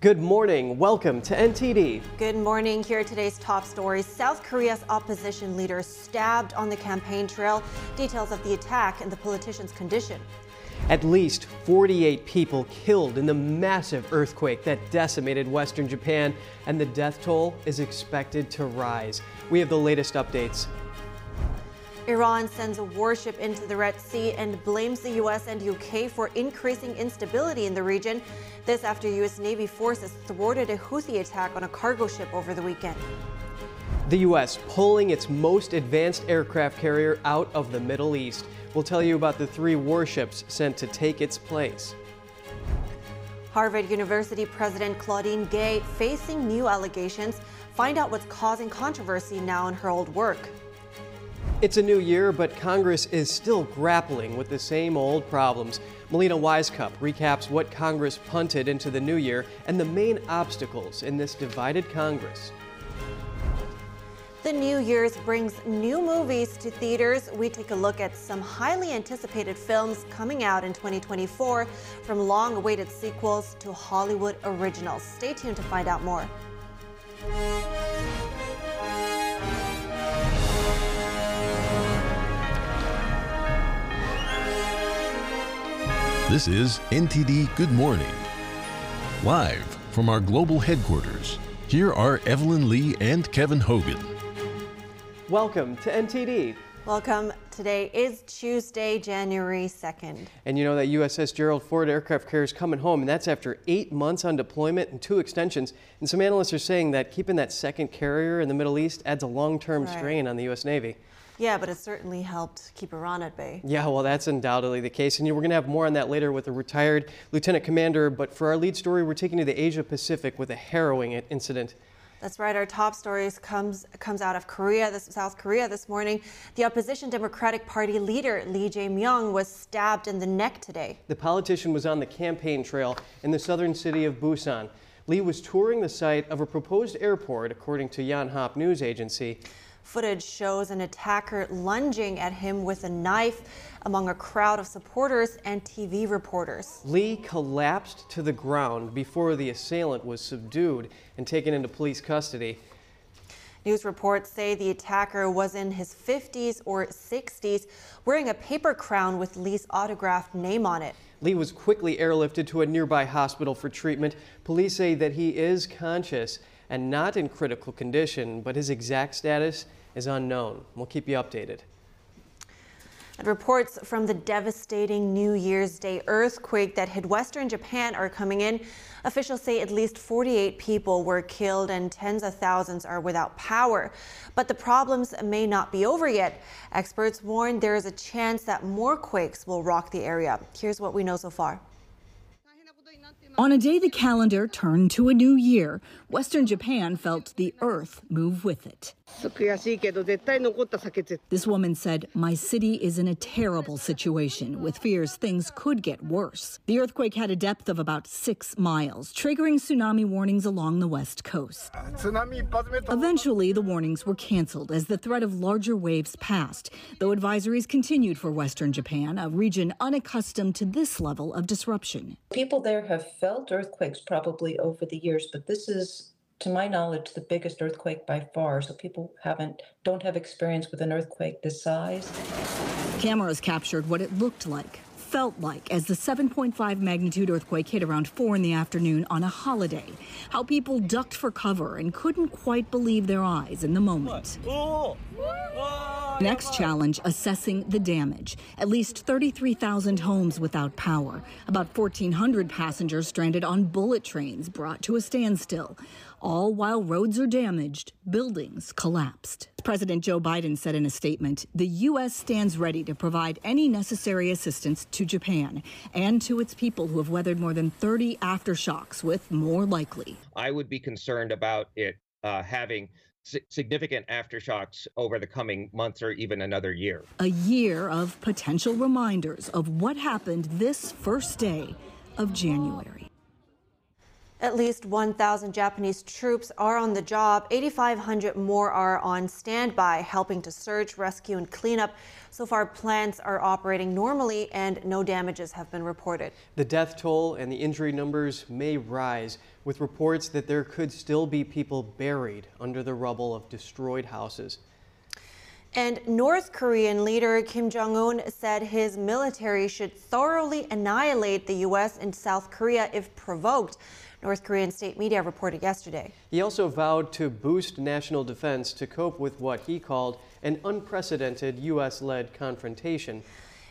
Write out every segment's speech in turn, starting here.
Good morning. Welcome to NTD. Good morning. Here are today's top stories. South Korea's opposition leader stabbed on the campaign trail. Details of the attack and the politician's condition. At least 48 people killed in the massive earthquake that decimated western Japan, and the death toll is expected to rise. We have the latest updates. Iran sends a warship into the Red Sea and blames the U.S. and U.K. for increasing instability in the region. This after U.S. Navy forces thwarted a Houthi attack on a cargo ship over the weekend. The U.S. pulling its most advanced aircraft carrier out of the Middle East. We'll tell you about the three warships sent to take its place. Harvard University President Claudine Gay facing new allegations. Find out what's causing controversy now in her old work. It's a new year, but Congress is still grappling with the same old problems. Melina Wisecup recaps what Congress punted into the new year and the main obstacles in this divided Congress. The New Year's brings new movies to theaters. We take a look at some highly anticipated films coming out in 2024, from long awaited sequels to Hollywood originals. Stay tuned to find out more. This is NTD Good Morning. Live from our global headquarters, here are Evelyn Lee and Kevin Hogan. Welcome to NTD. Welcome. Today is Tuesday, January 2nd. And you know that USS Gerald Ford aircraft carrier is coming home, and that's after eight months on deployment and two extensions. And some analysts are saying that keeping that second carrier in the Middle East adds a long-term Right. strain on the U.S. Navy. Yeah, but it certainly helped keep Iran at bay. Yeah, well, that's undoubtedly the case. And we're going to have more on that later with a retired lieutenant commander. But for our lead story, we're taking to the Asia Pacific with a harrowing incident. That's right. Our top stories comes comes out of Korea, this South Korea this morning. The opposition Democratic Party leader Lee Jae-myung was stabbed in the neck today. The politician was on the campaign trail in the southern city of Busan. Lee was touring the site of a proposed airport, according to Yonhap news agency. Footage shows an attacker lunging at him with a knife among a crowd of supporters and TV reporters. Lee collapsed to the ground before the assailant was subdued and taken into police custody. News reports say the attacker was in his 50s or 60s, wearing a paper crown with Lee's autographed name on it. Lee was quickly airlifted to a nearby hospital for treatment. Police say that he is conscious and not in critical condition, but his exact status is unknown. We'll keep you updated. And reports from the devastating New Year's Day earthquake that hit western Japan are coming in. Officials say at least 48 people were killed and tens of thousands are without power. But the problems may not be over yet. Experts warn there is a chance that more quakes will rock the area. Here's what we know so far. On a day the calendar turned to a new year, Western Japan felt the earth move with it. This woman said, My city is in a terrible situation with fears things could get worse. The earthquake had a depth of about six miles, triggering tsunami warnings along the west coast. Eventually, the warnings were canceled as the threat of larger waves passed, though advisories continued for western Japan, a region unaccustomed to this level of disruption. People there have felt earthquakes probably over the years, but this is to my knowledge, the biggest earthquake by far. So people haven't don't have experience with an earthquake this size. Cameras captured what it looked like, felt like, as the 7.5 magnitude earthquake hit around 4 in the afternoon on a holiday. How people ducked for cover and couldn't quite believe their eyes in the moment. Next challenge assessing the damage. At least 33,000 homes without power. About 1,400 passengers stranded on bullet trains brought to a standstill. All while roads are damaged, buildings collapsed. President Joe Biden said in a statement the U.S. stands ready to provide any necessary assistance to Japan and to its people who have weathered more than 30 aftershocks, with more likely. I would be concerned about it uh, having significant aftershocks over the coming months or even another year. A year of potential reminders of what happened this first day of January. At least 1,000 Japanese troops are on the job. 8,500 more are on standby, helping to search, rescue, and clean up. So far, plants are operating normally and no damages have been reported. The death toll and the injury numbers may rise, with reports that there could still be people buried under the rubble of destroyed houses. And North Korean leader Kim Jong un said his military should thoroughly annihilate the U.S. and South Korea if provoked. North Korean state media reported yesterday. He also vowed to boost national defense to cope with what he called an unprecedented U.S. led confrontation.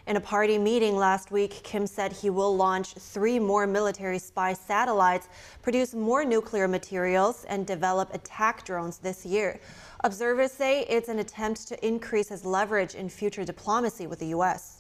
In a party meeting last week, Kim said he will launch three more military spy satellites, produce more nuclear materials, and develop attack drones this year. Observers say it's an attempt to increase his leverage in future diplomacy with the U.S.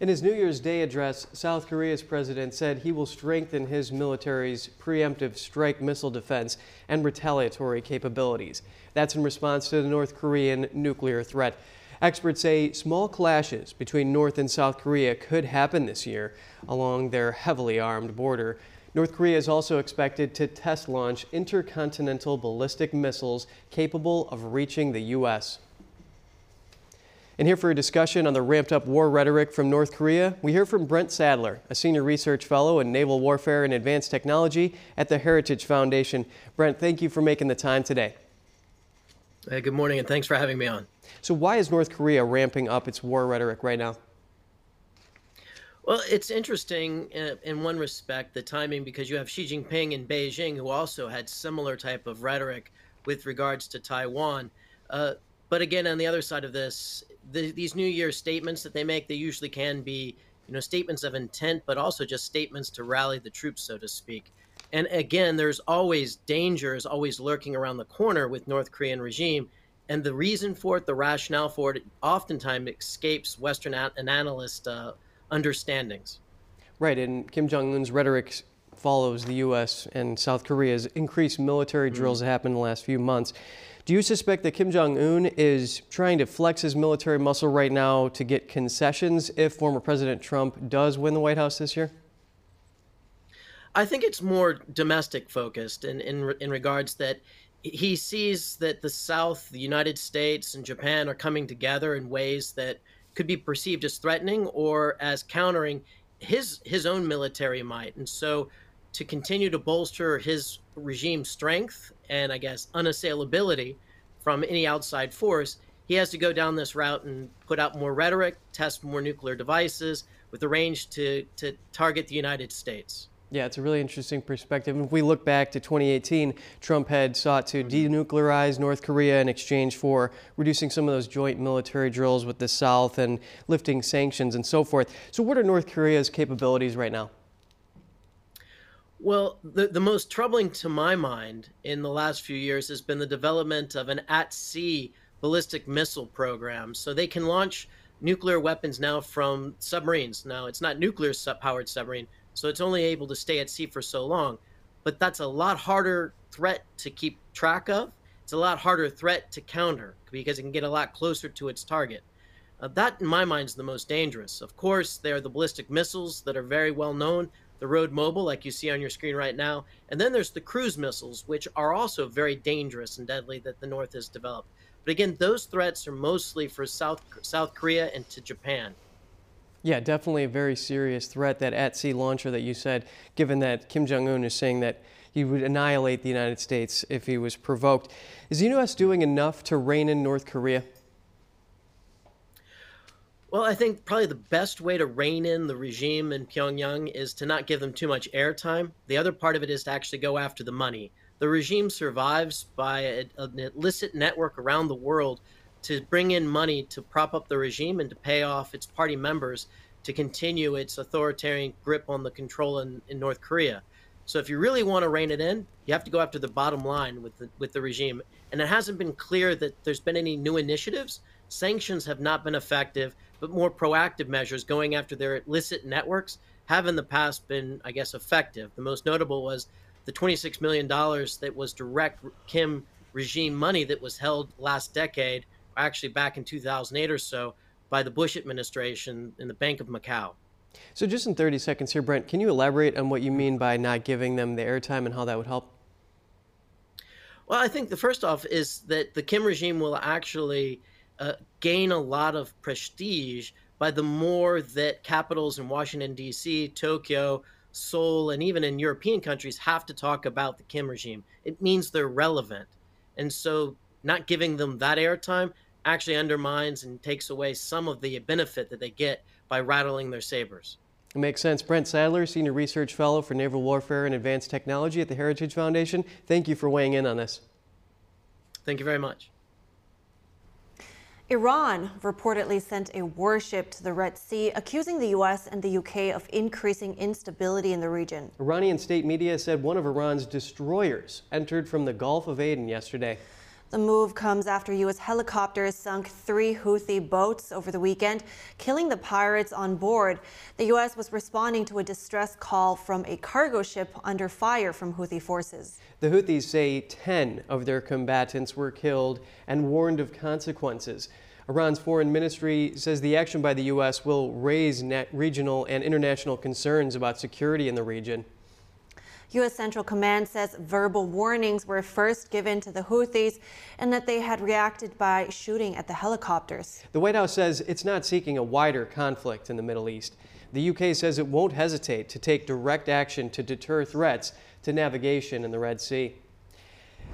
In his New Year's Day address, South Korea's president said he will strengthen his military's preemptive strike missile defense and retaliatory capabilities. That's in response to the North Korean nuclear threat. Experts say small clashes between North and South Korea could happen this year along their heavily armed border. North Korea is also expected to test launch intercontinental ballistic missiles capable of reaching the U.S. And here for a discussion on the ramped up war rhetoric from North Korea, we hear from Brent Sadler, a senior research fellow in naval warfare and advanced technology at the Heritage Foundation. Brent, thank you for making the time today. Hey, good morning, and thanks for having me on. So, why is North Korea ramping up its war rhetoric right now? Well, it's interesting in, in, one respect, the timing, because you have Xi Jinping in Beijing, who also had similar type of rhetoric with regards to Taiwan. Uh, but again, on the other side of this, the, these New Year statements that they make, they usually can be, you know, statements of intent, but also just statements to rally the troops, so to speak. And again, there's always dangers always lurking around the corner with North Korean regime. And the reason for it, the rationale for it, oftentimes escapes Western and analyst uh, understandings. Right, and Kim Jong Un's rhetoric follows the U.S. and South Korea's increased military drills mm-hmm. that happened in the last few months. Do you suspect that Kim Jong un is trying to flex his military muscle right now to get concessions if former President Trump does win the White House this year? I think it's more domestic focused in, in, in regards that he sees that the South, the United States, and Japan are coming together in ways that could be perceived as threatening or as countering his his own military might. And so to continue to bolster his regime strength and I guess unassailability from any outside force, he has to go down this route and put out more rhetoric, test more nuclear devices with the range to, to target the United States. Yeah, it's a really interesting perspective. If we look back to 2018, Trump had sought to mm-hmm. denuclearize North Korea in exchange for reducing some of those joint military drills with the South and lifting sanctions and so forth. So, what are North Korea's capabilities right now? Well, the, the most troubling to my mind in the last few years has been the development of an at sea ballistic missile program. So they can launch nuclear weapons now from submarines. Now, it's not nuclear powered submarine, so it's only able to stay at sea for so long. But that's a lot harder threat to keep track of. It's a lot harder threat to counter because it can get a lot closer to its target. Uh, that, in my mind, is the most dangerous. Of course, there are the ballistic missiles that are very well known the road mobile, like you see on your screen right now. And then there's the cruise missiles, which are also very dangerous and deadly that the North has developed. But again, those threats are mostly for South, South Korea and to Japan. Yeah, definitely a very serious threat, that at sea launcher that you said, given that Kim Jong un is saying that he would annihilate the United States if he was provoked. Is the U.S. doing enough to rein in North Korea? Well, I think probably the best way to rein in the regime in Pyongyang is to not give them too much airtime. The other part of it is to actually go after the money. The regime survives by a, an illicit network around the world to bring in money to prop up the regime and to pay off its party members to continue its authoritarian grip on the control in, in North Korea. So if you really want to rein it in, you have to go after the bottom line with the, with the regime. And it hasn't been clear that there's been any new initiatives. Sanctions have not been effective but more proactive measures going after their illicit networks have in the past been, I guess, effective. The most notable was the $26 million that was direct Kim regime money that was held last decade, actually back in 2008 or so, by the Bush administration in the Bank of Macau. So, just in 30 seconds here, Brent, can you elaborate on what you mean by not giving them the airtime and how that would help? Well, I think the first off is that the Kim regime will actually uh, gain a lot of prestige by the more that capitals in Washington, D.C., Tokyo, Seoul, and even in European countries have to talk about the Kim regime. It means they're relevant. And so not giving them that airtime actually undermines and takes away some of the benefit that they get by rattling their sabers. It makes sense. Brent Sadler, Senior Research Fellow for Naval Warfare and Advanced Technology at the Heritage Foundation. Thank you for weighing in on this. Thank you very much. Iran reportedly sent a warship to the Red Sea, accusing the U.S. and the U.K. of increasing instability in the region. Iranian state media said one of Iran's destroyers entered from the Gulf of Aden yesterday. The move comes after U.S. helicopters sunk three Houthi boats over the weekend, killing the pirates on board. The U.S. was responding to a distress call from a cargo ship under fire from Houthi forces. The Houthis say 10 of their combatants were killed and warned of consequences. Iran's foreign ministry says the action by the U.S. will raise regional and international concerns about security in the region. U.S. Central Command says verbal warnings were first given to the Houthis and that they had reacted by shooting at the helicopters. The White House says it's not seeking a wider conflict in the Middle East. The UK says it won't hesitate to take direct action to deter threats to navigation in the Red Sea.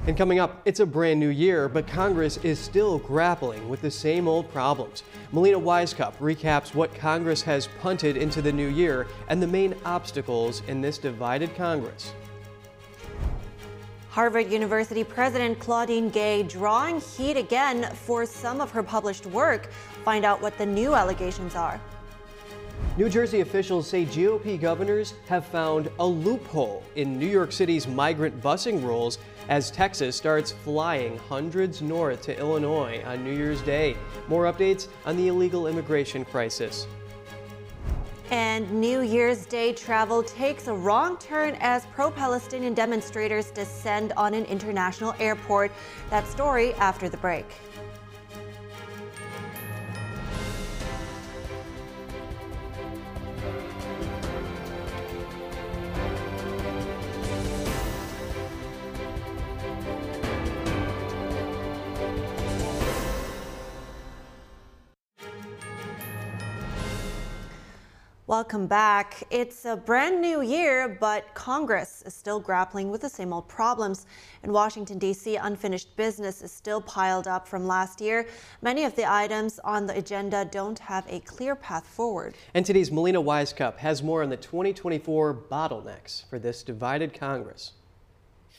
And coming up, it's a brand new year, but Congress is still grappling with the same old problems. Melina Wisecup recaps what Congress has punted into the new year and the main obstacles in this divided Congress. Harvard University President Claudine Gay drawing heat again for some of her published work. Find out what the new allegations are. New Jersey officials say GOP governors have found a loophole in New York City's migrant busing rules as Texas starts flying hundreds north to Illinois on New Year's Day. More updates on the illegal immigration crisis. And New Year's Day travel takes a wrong turn as pro Palestinian demonstrators descend on an international airport. That story after the break. Welcome back. It's a brand new year, but Congress is still grappling with the same old problems. In Washington, D.C., unfinished business is still piled up from last year. Many of the items on the agenda don't have a clear path forward. And today's Melina Wisecup has more on the 2024 bottlenecks for this divided Congress.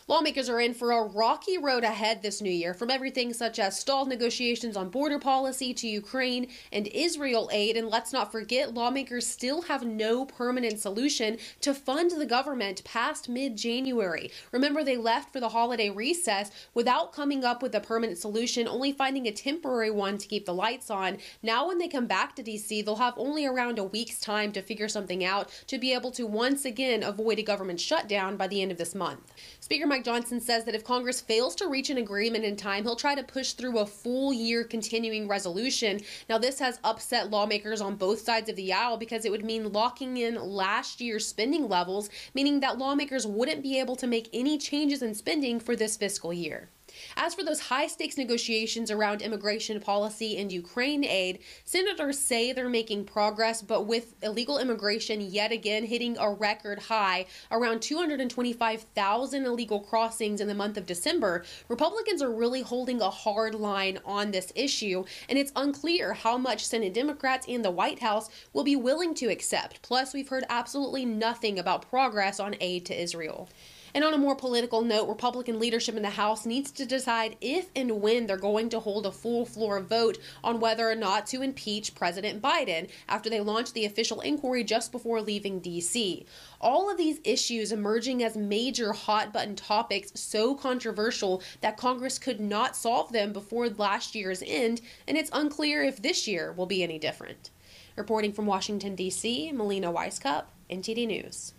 Lawmakers are in for a rocky road ahead this new year, from everything such as stalled negotiations on border policy to Ukraine and Israel aid. And let's not forget, lawmakers still have no permanent solution to fund the government past mid January. Remember, they left for the holiday recess without coming up with a permanent solution, only finding a temporary one to keep the lights on. Now, when they come back to D.C., they'll have only around a week's time to figure something out to be able to once again avoid a government shutdown by the end of this month. Speaker Mike Johnson says that if Congress fails to reach an agreement in time, he'll try to push through a full year continuing resolution. Now, this has upset lawmakers on both sides of the aisle because it would mean locking in last year's spending levels, meaning that lawmakers wouldn't be able to make any changes in spending for this fiscal year. As for those high stakes negotiations around immigration policy and Ukraine aid, senators say they're making progress, but with illegal immigration yet again hitting a record high, around 225,000 illegal crossings in the month of December, Republicans are really holding a hard line on this issue, and it's unclear how much Senate Democrats and the White House will be willing to accept. Plus, we've heard absolutely nothing about progress on aid to Israel. And on a more political note, Republican leadership in the House needs to decide if and when they're going to hold a full floor vote on whether or not to impeach President Biden after they launched the official inquiry just before leaving D.C. All of these issues emerging as major hot button topics so controversial that Congress could not solve them before last year's end, and it's unclear if this year will be any different. Reporting from Washington, D.C., Melina Wisecup, NTD News.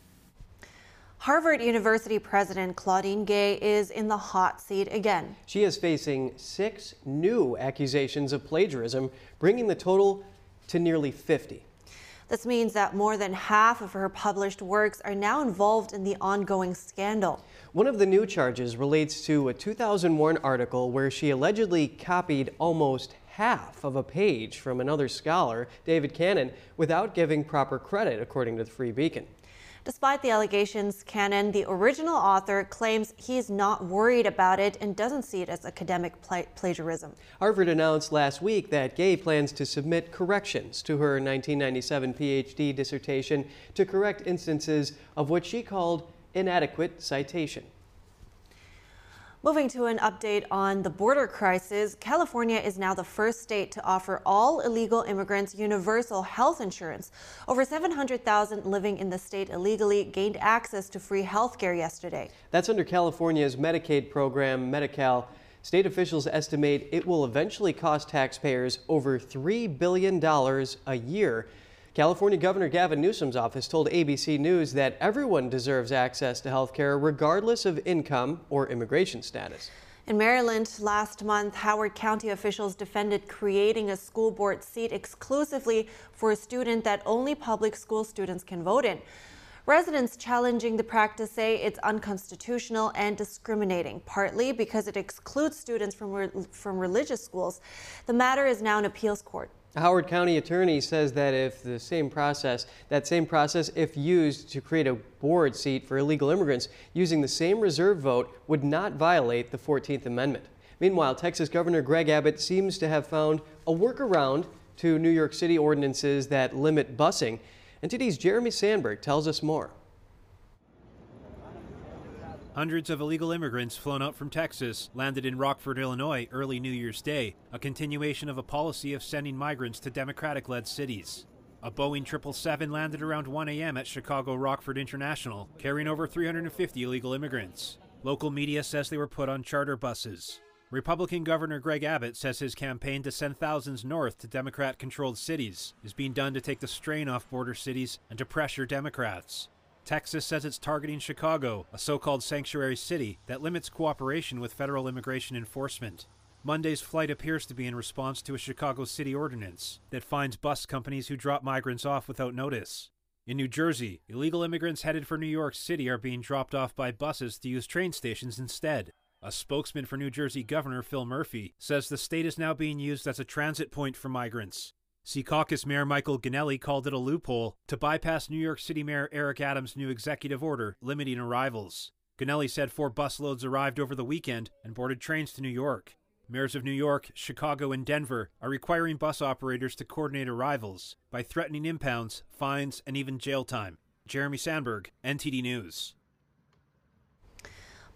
Harvard University President Claudine Gay is in the hot seat again. She is facing six new accusations of plagiarism, bringing the total to nearly 50. This means that more than half of her published works are now involved in the ongoing scandal. One of the new charges relates to a 2001 article where she allegedly copied almost half of a page from another scholar, David Cannon, without giving proper credit, according to the Free Beacon. Despite the allegations, Cannon, the original author, claims he is not worried about it and doesn't see it as academic plagiarism. Harvard announced last week that Gay plans to submit corrections to her 1997 PhD dissertation to correct instances of what she called inadequate citation. Moving to an update on the border crisis, California is now the first state to offer all illegal immigrants universal health insurance. Over 700,000 living in the state illegally gained access to free health care yesterday. That's under California's Medicaid program, Medi-Cal. State officials estimate it will eventually cost taxpayers over $3 billion a year. California Governor Gavin Newsom's office told ABC News that everyone deserves access to health care regardless of income or immigration status. In Maryland, last month, Howard County officials defended creating a school board seat exclusively for a student that only public school students can vote in. Residents challenging the practice say it's unconstitutional and discriminating, partly because it excludes students from, re from religious schools. The matter is now in appeals court. Howard County attorney says that if the same process, that same process, if used to create a board seat for illegal immigrants using the same reserve vote, would not violate the 14th Amendment. Meanwhile, Texas Governor Greg Abbott seems to have found a workaround to New York City ordinances that limit busing. And today's Jeremy Sandberg tells us more. Hundreds of illegal immigrants flown out from Texas landed in Rockford, Illinois early New Year's Day, a continuation of a policy of sending migrants to Democratic led cities. A Boeing 777 landed around 1 a.m. at Chicago Rockford International, carrying over 350 illegal immigrants. Local media says they were put on charter buses. Republican Governor Greg Abbott says his campaign to send thousands north to Democrat controlled cities is being done to take the strain off border cities and to pressure Democrats. Texas says it's targeting Chicago, a so called sanctuary city that limits cooperation with federal immigration enforcement. Monday's flight appears to be in response to a Chicago city ordinance that fines bus companies who drop migrants off without notice. In New Jersey, illegal immigrants headed for New York City are being dropped off by buses to use train stations instead. A spokesman for New Jersey Governor Phil Murphy says the state is now being used as a transit point for migrants, Secaucus Mayor Michael Gonnelli called it a loophole to bypass New York City Mayor Eric Adams' new executive order limiting arrivals. Gonnelli said four busloads arrived over the weekend and boarded trains to New York. Mayors of New York, Chicago, and Denver are requiring bus operators to coordinate arrivals by threatening impounds, fines, and even jail time. Jeremy Sandberg, NTD News.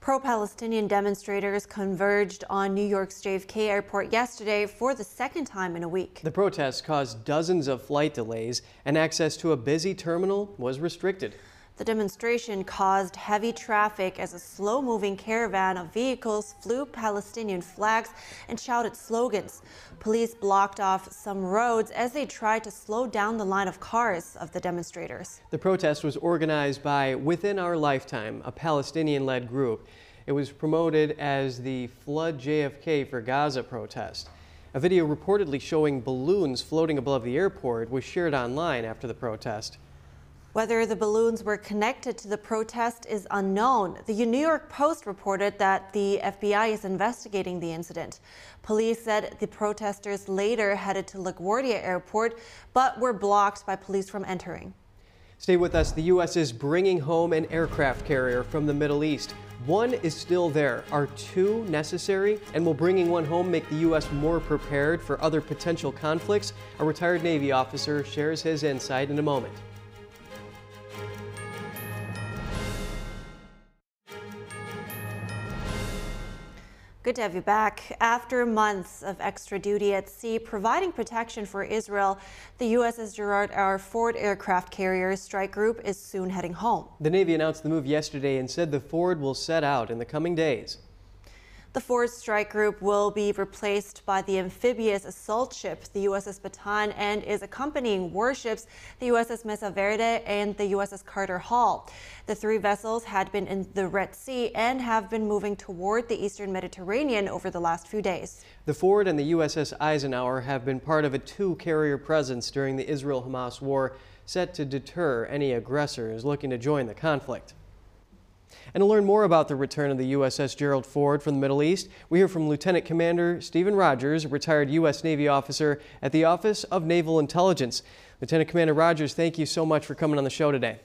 Pro Palestinian demonstrators converged on New York's JFK airport yesterday for the second time in a week. The protests caused dozens of flight delays, and access to a busy terminal was restricted. The demonstration caused heavy traffic as a slow moving caravan of vehicles flew Palestinian flags and shouted slogans. Police blocked off some roads as they tried to slow down the line of cars of the demonstrators. The protest was organized by Within Our Lifetime, a Palestinian led group. It was promoted as the Flood JFK for Gaza protest. A video reportedly showing balloons floating above the airport was shared online after the protest. Whether the balloons were connected to the protest is unknown. The New York Post reported that the FBI is investigating the incident. Police said the protesters later headed to LaGuardia Airport, but were blocked by police from entering. Stay with us. The U.S. is bringing home an aircraft carrier from the Middle East. One is still there. Are two necessary? And will bringing one home make the U.S. more prepared for other potential conflicts? A retired Navy officer shares his insight in a moment. Good to have you back. After months of extra duty at sea providing protection for Israel, the USS Gerald R. Ford aircraft carrier strike group is soon heading home. The Navy announced the move yesterday and said the Ford will set out in the coming days. The Ford strike group will be replaced by the amphibious assault ship, the USS Bataan, and is accompanying warships, the USS Mesa Verde and the USS Carter Hall. The three vessels had been in the Red Sea and have been moving toward the eastern Mediterranean over the last few days. The Ford and the USS Eisenhower have been part of a two carrier presence during the Israel Hamas war. set to deter any aggressors looking to join the conflict. And to learn more about the return of the USS Gerald Ford from the Middle East, we hear from Lieutenant Commander Stephen Rogers, retired U.S. Navy officer at the Office of Naval Intelligence. Lieutenant Commander Rogers, thank you so much for coming on the show today.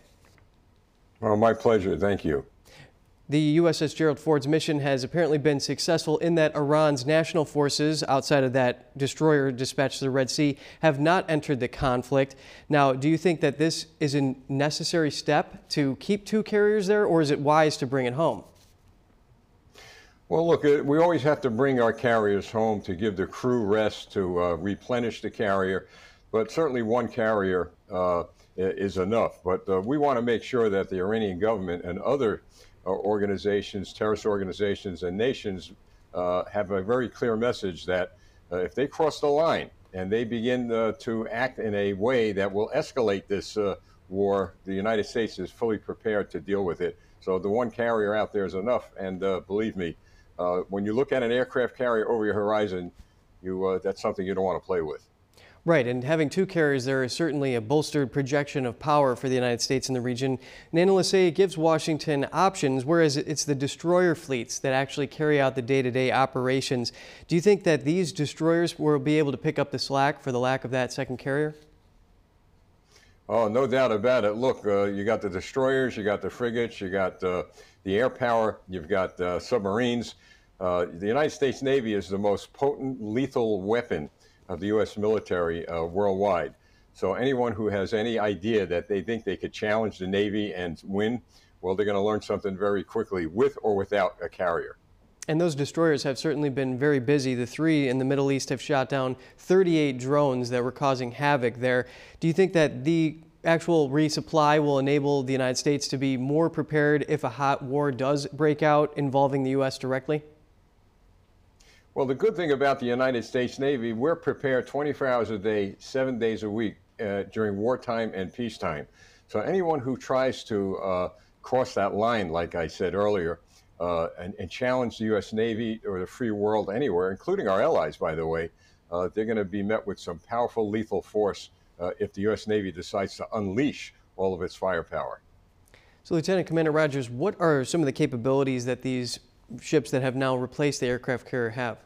Well, my pleasure. Thank you. The USS Gerald Ford's mission has apparently been successful in that Iran's national forces, outside of that destroyer dispatched to the Red Sea, have not entered the conflict. Now, do you think that this is a necessary step to keep two carriers there, or is it wise to bring it home? Well, look, uh, we always have to bring our carriers home to give the crew rest, to uh, replenish the carrier, but certainly one carrier uh, is enough. But uh, we want to make sure that the Iranian government and other Uh, organizations, terrorist organizations, and nations uh, have a very clear message that uh, if they cross the line and they begin uh, to act in a way that will escalate this uh, war, the United States is fully prepared to deal with it. So the one carrier out there is enough. And believe me, when you look at an aircraft carrier over your horizon, you, that's something you don't want to play with. Right, and having two carriers there is certainly a bolstered projection of power for the United States in the region. And analysts say it gives Washington options, whereas it's the destroyer fleets that actually carry out the day-to-day operations. Do you think that these destroyers will be able to pick up the slack for the lack of that second carrier? Oh, no doubt about it. Look, uh, you got the destroyers, you got the frigates, you got uh, the air power, you've got uh, submarines. Uh, the United States Navy is the most potent, lethal weapon of the U.S. military uh, worldwide. So anyone who has any idea that they think they could challenge the Navy and win, well, they're going to learn something very quickly with or without a carrier. And those destroyers have certainly been very busy. The three in the Middle East have shot down 38 drones that were causing havoc there. Do you think that the actual resupply will enable the United States to be more prepared if a hot war does break out involving the U.S. directly? Well, the good thing about the United States Navy, we're prepared 24 hours a day, seven days a week uh, during wartime and peacetime. So anyone who tries to uh, cross that line, like I said earlier, uh, and, and, challenge the U.S. Navy or the free world anywhere, including our allies, by the way, uh, they're going to be met with some powerful lethal force uh, if the U.S. Navy decides to unleash all of its firepower. So, Lieutenant Commander Rogers, what are some of the capabilities that these ships that have now replaced the aircraft carrier have?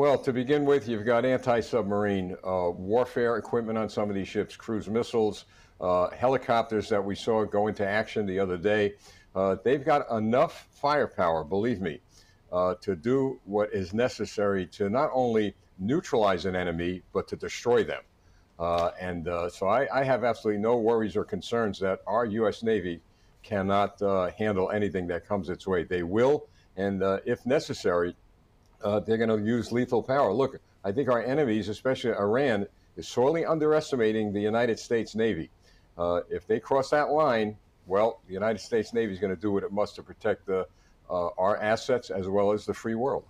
Well, to begin with, you've got anti-submarine uh, warfare equipment on some of these ships, cruise missiles, uh, helicopters that we saw go into action the other day. Uh, they've got enough firepower, believe me, uh, to do what is necessary to not only neutralize an enemy, but to destroy them. Uh, and uh, so I, I, have absolutely no worries or concerns that our U.S. Navy cannot handle anything that comes its way. They will, and if necessary, uh, they're going to use lethal power. Look, I think our enemies, especially Iran, is sorely underestimating the United States Navy. Uh, if they cross that line, well, the United States Navy is going to do what it must to protect the, uh, our assets as well as the free world.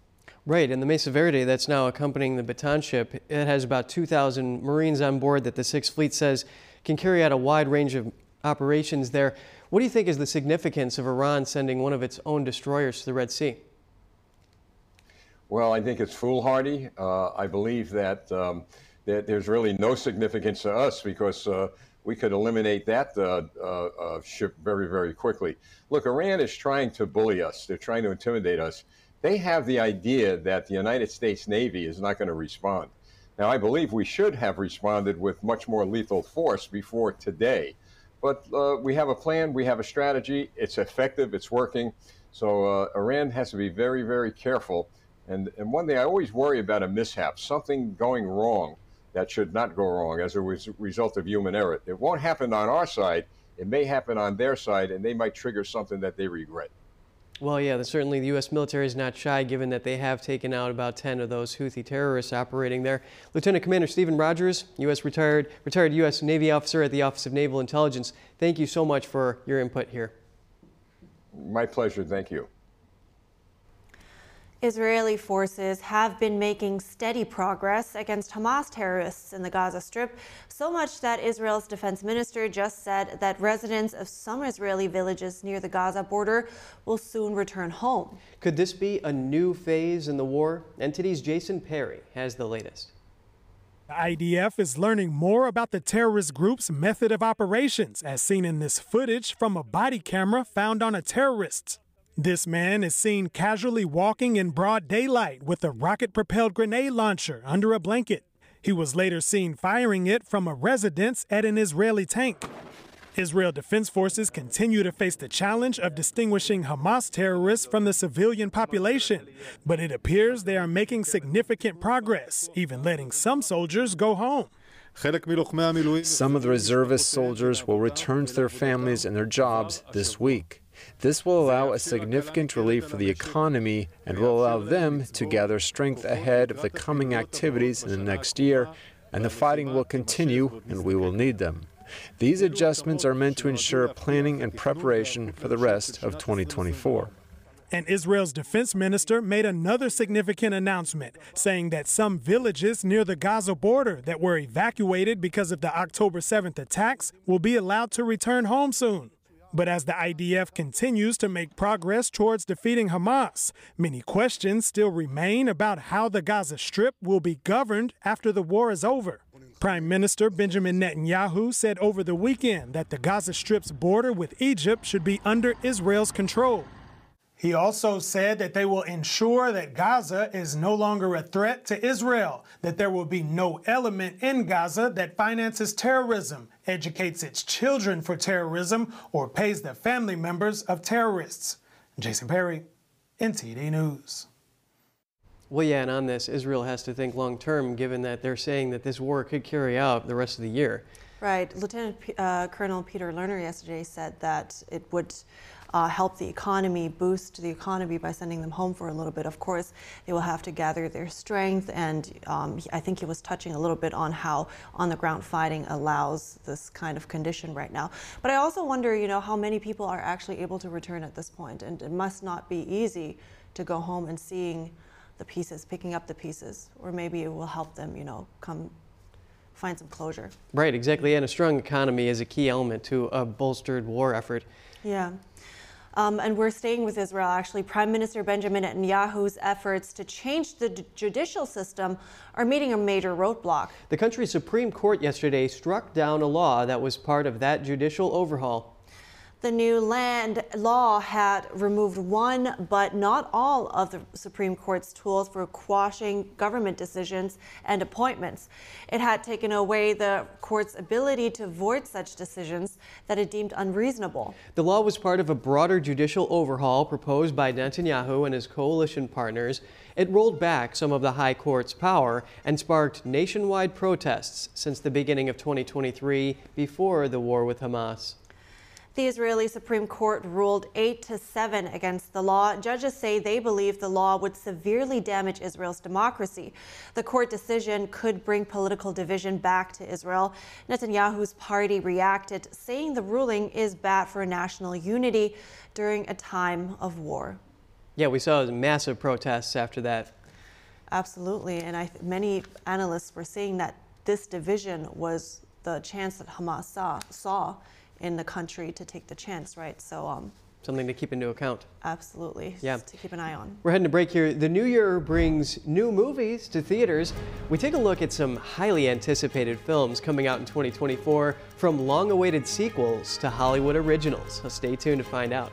Right, and the Mesa Verde that's now accompanying the Bataan ship, it has about 2,000 Marines on board that the Sixth Fleet says can carry out a wide range of operations there. What do you think is the significance of Iran sending one of its own destroyers to the Red Sea? Well, I think it's foolhardy. Uh, I believe that, um, that there's really no significance to us because uh, we could eliminate that uh, uh, uh, ship very, very quickly. Look, Iran is trying to bully us. They're trying to intimidate us. They have the idea that the United States Navy is not going to respond. Now, I believe we should have responded with much more lethal force before today. But uh, we have a plan, we have a strategy, it's effective, it's working. So Iran has to be very, very careful and, and one thing I always worry about a mishap, something going wrong that should not go wrong as a result of human error. It won't happen on our side. It may happen on their side, and they might trigger something that they regret. Well, yeah, certainly the U.S. military is not shy, given that they have taken out about 10 of those Houthi terrorists operating there. Lieutenant Commander Stephen Rogers, U.S. retired, retired U.S. Navy officer at the Office of Naval Intelligence, thank you so much for your input here. My pleasure. Thank you. Israeli forces have been making steady progress against Hamas terrorists in the Gaza Strip, so much that Israel's defense minister just said that residents of some Israeli villages near the Gaza border will soon return home. Could this be a new phase in the war? NTD's Jason Perry has the latest. The IDF is learning more about the terrorist group's method of operations, as seen in this footage from a body camera found on a terrorist. This man is seen casually walking in broad daylight with a rocket propelled grenade launcher under a blanket. He was later seen firing it from a residence at an Israeli tank. Israel Defense Forces continue to face the challenge of distinguishing Hamas terrorists from the civilian population, but it appears they are making significant progress, even letting some soldiers go home. Some of the reservist soldiers will return to their families and their jobs this week. This will allow a significant relief for the economy and will allow them to gather strength ahead of the coming activities in the next year, and the fighting will continue and we will need them. These adjustments are meant to ensure planning and preparation for the rest of 2024. And Israel's defense minister made another significant announcement, saying that some villages near the Gaza border that were evacuated because of the October 7th attacks will be allowed to return home soon. But as the IDF continues to make progress towards defeating Hamas, many questions still remain about how the Gaza Strip will be governed after the war is over. Prime Minister Benjamin Netanyahu said over the weekend that the Gaza Strip's border with Egypt should be under Israel's control. He also said that they will ensure that Gaza is no longer a threat to Israel, that there will be no element in Gaza that finances terrorism, educates its children for terrorism, or pays the family members of terrorists. Jason Perry, NTD News. Well, yeah, and on this, Israel has to think long term, given that they're saying that this war could carry out the rest of the year. Right. Lieutenant uh, Colonel Peter Lerner yesterday said that it would uh, help the economy, boost the economy by sending them home for a little bit. Of course, they will have to gather their strength, and um, I think he was touching a little bit on how on the ground fighting allows this kind of condition right now. But I also wonder, you know, how many people are actually able to return at this point, and it must not be easy to go home and seeing the pieces, picking up the pieces, or maybe it will help them, you know, come find some closure. Right, exactly. And a strong economy is a key element to a bolstered war effort. Yeah. Um, and we're staying with Israel, actually. Prime Minister Benjamin Netanyahu's efforts to change the judicial system are meeting a major roadblock. The country's Supreme Court yesterday struck down a law that was part of that judicial overhaul. The new land law had removed one, but not all, of the Supreme Court's tools for quashing government decisions and appointments. It had taken away the court's ability to void such decisions that it deemed unreasonable. The law was part of a broader judicial overhaul proposed by Netanyahu and his coalition partners. It rolled back some of the High Court's power and sparked nationwide protests since the beginning of 2023 before the war with Hamas. The Israeli Supreme Court ruled 8 to 7 against the law. Judges say they believe the law would severely damage Israel's democracy. The court decision could bring political division back to Israel. Netanyahu's party reacted, saying the ruling is bad for national unity during a time of war. Yeah, we saw massive protests after that. Absolutely, and I, many analysts were saying that this division was the chance that Hamas saw, saw in the country to take the chance, right? So, um, something to keep into account. Absolutely. Yeah. To keep an eye on. We're heading to break here. The new year brings new movies to theaters. We take a look at some highly anticipated films coming out in 2024 from long awaited sequels to Hollywood originals. So stay tuned to find out.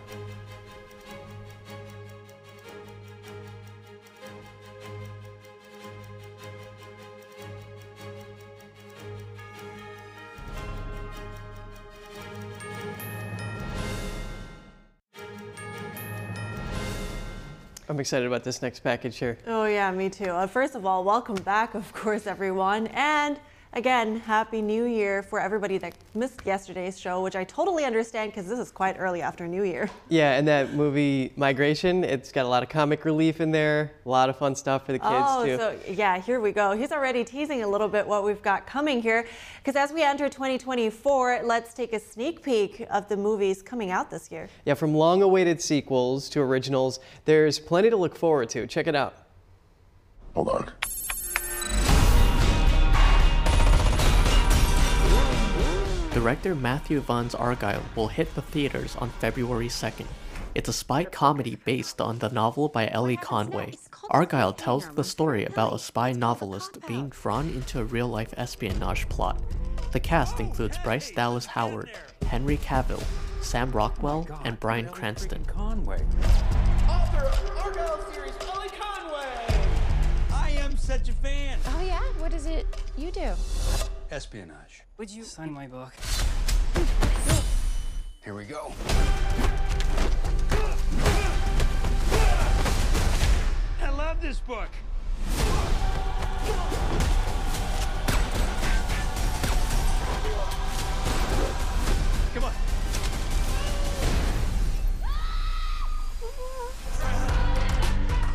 I'm excited about this next package here. Oh yeah, me too. Uh, first of all, welcome back, of course, everyone. And Again, Happy New Year for everybody that missed yesterday's show, which I totally understand because this is quite early after New Year. Yeah, and that movie Migration, it's got a lot of comic relief in there, a lot of fun stuff for the kids oh, too. so yeah, here we go. He's already teasing a little bit what we've got coming here because as we enter 2024, let's take a sneak peek of the movies coming out this year. Yeah, from long-awaited sequels to originals, there's plenty to look forward to. Check it out. Hold on. Director Matthew Vaughn's Argylle will hit the theaters on February 2nd. It's a spy comedy based on the novel by Elly Conway. Argylle tells the story about a spy novelist being drawn into a real life espionage plot. The cast includes Bryce Dallas Howard, Henry Cavill, Sam Rockwell, and Bryan Cranston. Conway. Author of Argylle series, Elly Conway. I am such a fan. Oh yeah? What is it you do? Espionage. Would you sign my book? Here we go. I love this book. Come on.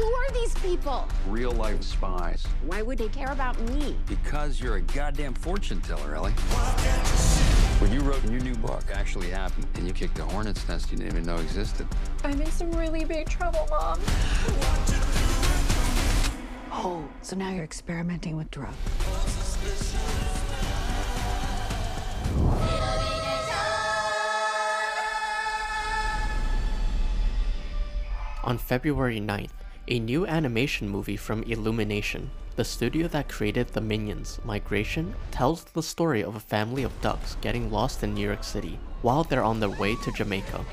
Who are these people? Real life spies. Why would they care about me? Because you're a goddamn fortune teller, Ellie. What you wrote in your new book actually happened, and you kicked a hornet's nest you didn't even know existed. I'm in some really big trouble, Mom. Oh, so now you're experimenting with drugs. On February 9th, a new animation movie from Illumination, the studio that created the Minions Migration, tells the story of a family of ducks getting lost in New York City while they're on their way to Jamaica.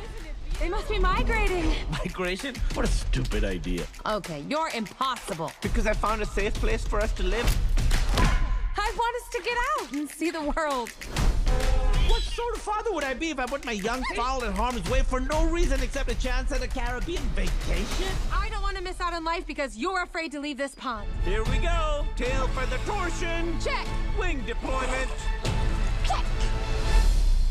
They must be migrating. Migration? What a stupid idea. Okay, you're impossible. Because I found a safe place for us to live. I want us to get out and see the world. What sort of father would I be if I put my young fowl in harm's way for no reason except a chance at a Caribbean vacation? I don't want to miss out on life because you're afraid to leave this pond. Here we go. Tail for the torsion. Check. Wing deployment. Check.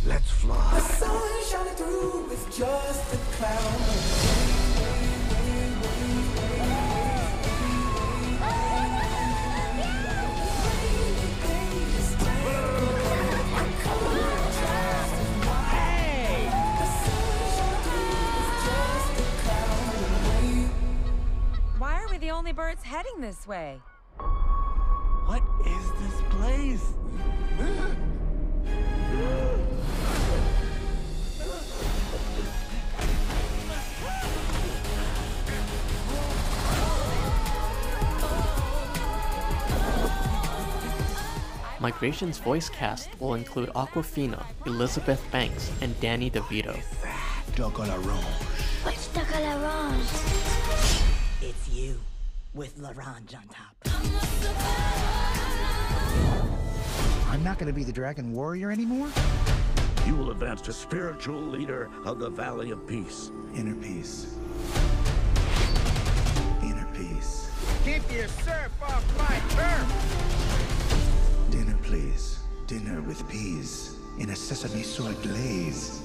Let's fly. The sun shining through with just a cloud. Why the only birds heading this way? What is this place? Migration's voice cast will include Awkwafina, Elizabeth Banks, and Danny DeVito. Duck à la ronge. What's the color It's you with Larange on top. I'm not going to be the Dragon Warrior anymore? You will advance to spiritual leader of the Valley of Peace. Inner peace. Inner peace. Keep your surf off my turf. Dinner, please. Dinner with peas in a sesame soy glaze.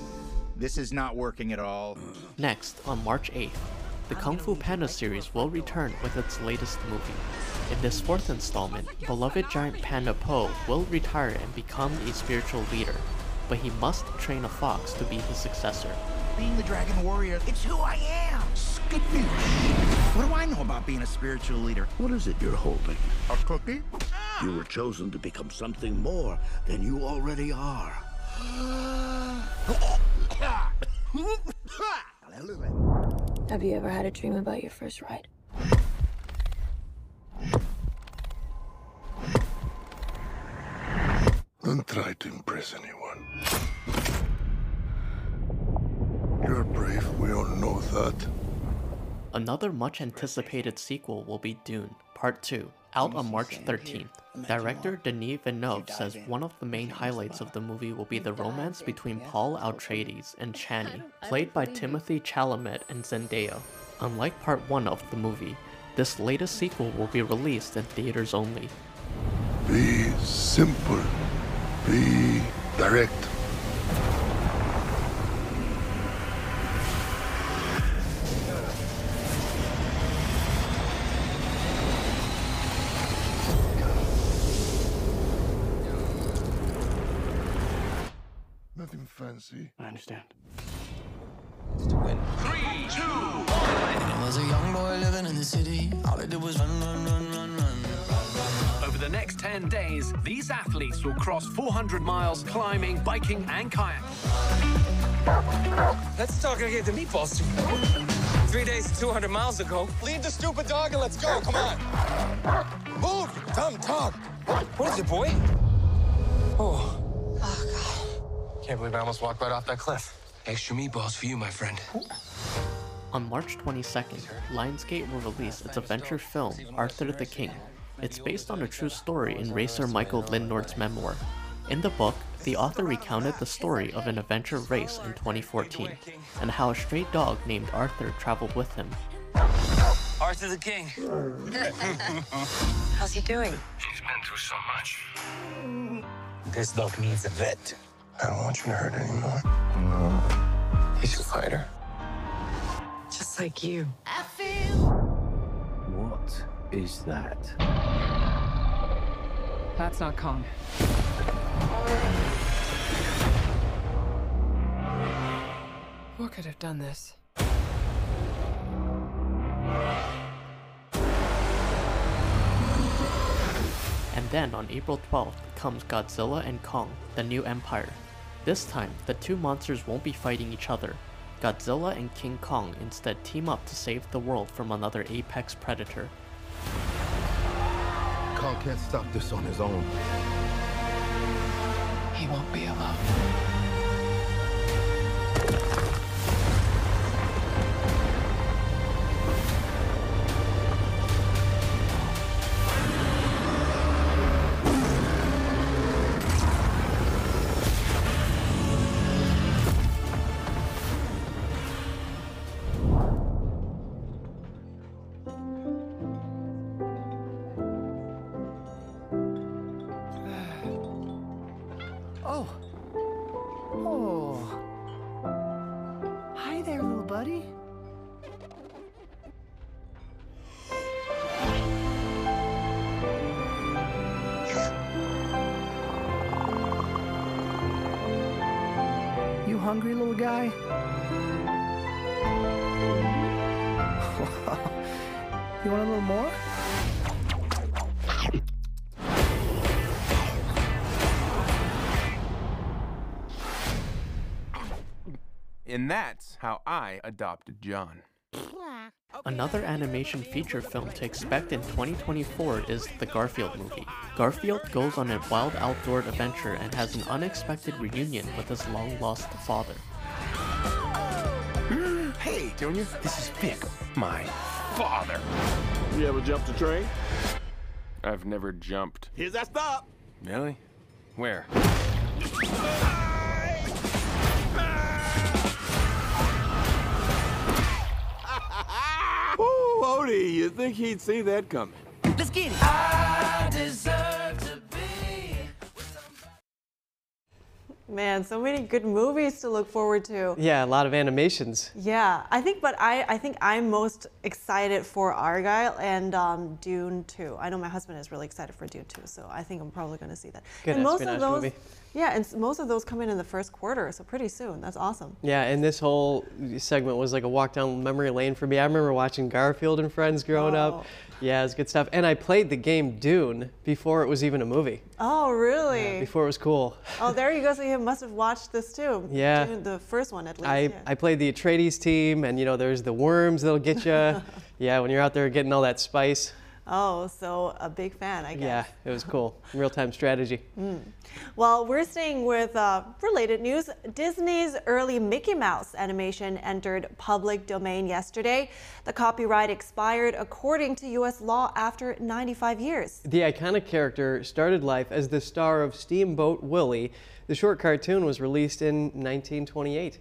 This is not working at all. Next, on March 8th, the Kung Fu Panda series will return with its latest movie. In this fourth installment, beloved giant panda Po will retire and become a spiritual leader, but he must train a fox to be his successor. Being the Dragon Warrior, it's who I am. What do I know about being a spiritual leader? What is it you're holding? A cookie? You were chosen to become something more than you already are. Have you ever had a dream about your first ride? Don't try to impress anyone. You're brave, we all know that. Another much anticipated sequel will be Dune, Part 2, out on March 13th. Director Denis Villeneuve says one of the main highlights of the movie will be the romance between Paul Atreides and Chani, played by Timothée Chalamet and Zendaya. Unlike Part 1 of the movie, this latest sequel will be released in theaters only. Be simple. Be direct. Nothing. I understand. Three, two, one. I was a young boy living in the city. All I did was run, run, run, run, run. Over the next 10 days, these athletes will cross 400 miles climbing, biking, and kayaking. Let's talk again to meatballs. three days, 200 miles ago. Leave the stupid dog and let's go. Come on. Move, dumb dog. What is it, boy? Oh. Can't believe I almost walked right off that cliff. Extra meatballs for you, my friend. On March 22nd, Lionsgate will release its adventure film, Arthur the King. It's based on a true story in racer Mikael Lindnord's memoir. In the book, the author recounted the story of an adventure race in 2014 and how a stray dog named Arthur traveled with him. Arthur the King. How's he doing? He's been through so much. This dog needs a vet. I don't want you to hurt anymore. No. He's a fighter. Just like you. What is that? That's not Kong. What could have done this? And then on April 12th comes Godzilla and Kong, the new empire. This time, the two monsters won't be fighting each other. Godzilla and King Kong instead team up to save the world from another apex predator. Kong can't stop this on his own. He won't be alone. And that's how I adopted John. Another animation feature film to expect in 2024 is the Garfield movie. Garfield goes on a wild outdoor adventure and has an unexpected reunion with his long lost father. Hey, Junior, this is Vic, my father. You ever jumped a train? I've never jumped. Here's that stop. Really? Where? Ooh, Odie, you think he'd see that coming? Let's get it. I deserve to be. Man, so many good movies to look forward to. Yeah, a lot of animations. Yeah, I think, but I, I think I'm most excited for Argylle and um, Dune 2. I know my husband is really excited for Dune 2, so I think I'm probably going to see that. Good and most of those, movie. Yeah, and most of those come in in the first quarter, so pretty soon. That's awesome. Yeah, and this whole segment was like a walk down memory lane for me. I remember watching Garfield and Friends growing Oh. up. Yeah, it was good stuff. And I played the game Dune before it was even a movie. Oh, really? Before it was cool. oh, there you go. So you must have watched this too. Yeah. Dune, the first one at least. I, yeah. I played the Atreides team, and you know, there's the worms that'll get you. yeah, when you're out there getting all that spice. Oh, so a big fan, I guess. Yeah, it was cool. Real time strategy. Mm. Well, we're staying with uh, related news. Disney's early Mickey Mouse animation entered public domain yesterday. The copyright expired according to U.S. law after 95 years. The iconic character started life as the star of Steamboat Willie. The short cartoon was released in 1928.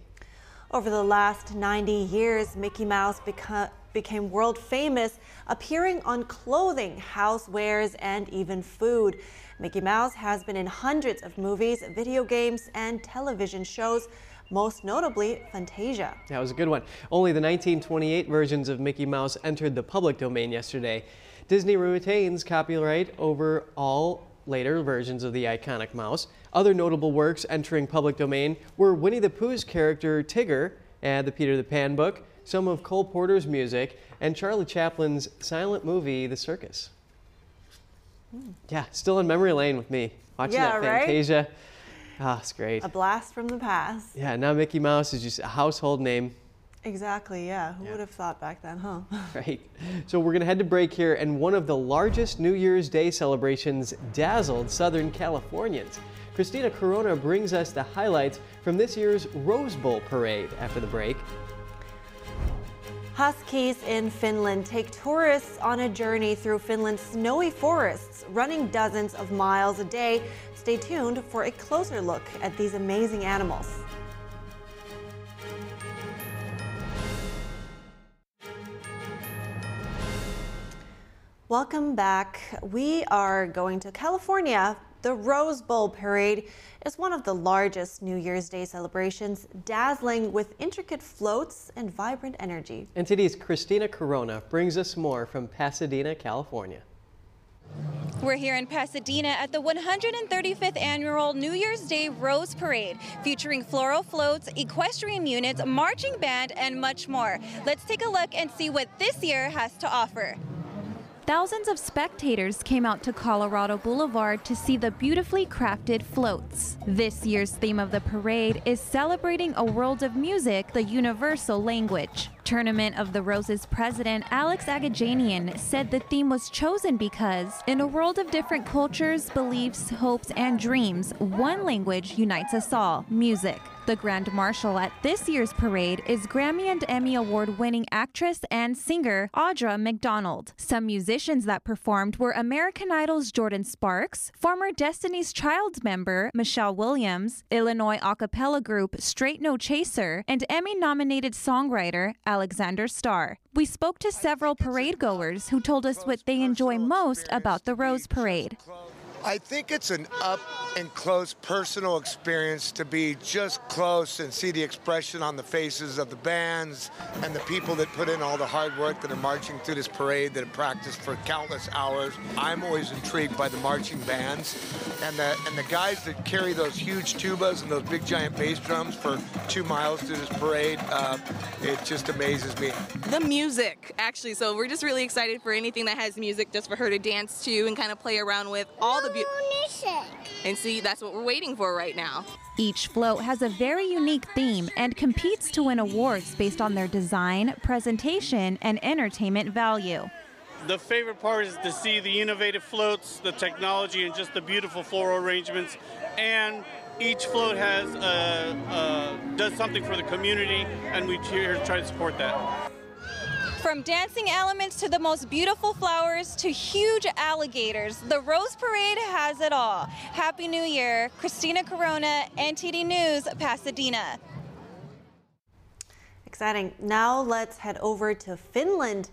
Over the last 90 years, Mickey Mouse beca- became world famous, appearing on clothing, housewares, and even food. Mickey Mouse has been in hundreds of movies, video games, and television shows, most notably Fantasia. That was a good one. Only the 1928 versions of Mickey Mouse entered the public domain yesterday. Disney retains copyright over all later versions of the iconic mouse. Other notable works entering public domain were Winnie the Pooh's character Tigger and the Peter the Pan book, some of Cole Porter's music, and Charlie Chaplin's silent movie The Circus. Yeah, still in memory lane with me. Watching Yeah, that right? Fantasia. Ah, it's great. A blast from the past. Yeah, now Mickey Mouse is just a household name. Exactly, yeah. Who Yeah. would have thought back then, huh? Right. So we're going to head to break here, and one of the largest New Year's Day celebrations dazzled Southern Californians. Christina Corona brings us the highlights from this year's Rose Bowl parade after the break. Huskies in Finland take tourists on a journey through Finland's snowy forests, running dozens of miles a day. Stay tuned for a closer look at these amazing animals. Welcome back. We are going to California. The Rose Bowl parade is one of the largest New Year's Day celebrations, dazzling with intricate floats and vibrant energy. And today's Christina Corona brings us more from Pasadena, California. We're here in Pasadena at the 135th annual New Year's Day Rose Parade, featuring floral floats, equestrian units, marching band, and much more. Let's take a look and see what this year has to offer. Thousands of spectators came out to Colorado Boulevard to see the beautifully crafted floats. This year's theme of the parade is celebrating a world of music, the universal language. Tournament of the Roses president Alex Aghajanian said the theme was chosen because, in a world of different cultures, beliefs, hopes, and dreams, one language unites us all music. The Grand Marshal at this year's parade is Grammy and Emmy Award winning actress and singer Audra McDonald. Some musicians that performed were American Idol's Jordin Sparks, former Destiny's Child member Michelle Williams, Illinois a cappella group Straight No Chaser, and Emmy nominated songwriter Alexander Starr. We spoke to several parade goers who told us what they enjoy most about the Rose Parade. I think it's an up and close personal experience to be just close and see the expression on the faces of the bands and the people that put in all the hard work that are marching through this parade that have practiced for countless hours. I'm always intrigued by the marching bands and the and the guys that carry those huge tubas and those big giant bass drums for two miles through this parade. Uh, it just amazes me. The music, actually. So we're just really excited for anything that has music just for her to dance to and kind of play around with. All the beautiful. And see, that's what we're waiting for right now. Each float has a very unique theme and competes to win awards based on their design, presentation, and entertainment value. The favorite part is to see the innovative floats, the technology, and just the beautiful floral arrangements. And each float has uh, uh, does something for the community, and we here to try to support that. From dancing elements to the most beautiful flowers to huge alligators, the Rose Parade has it all. Happy New Year. Christina Corona, NTD News, Pasadena. Exciting. Now let's head over to Finland,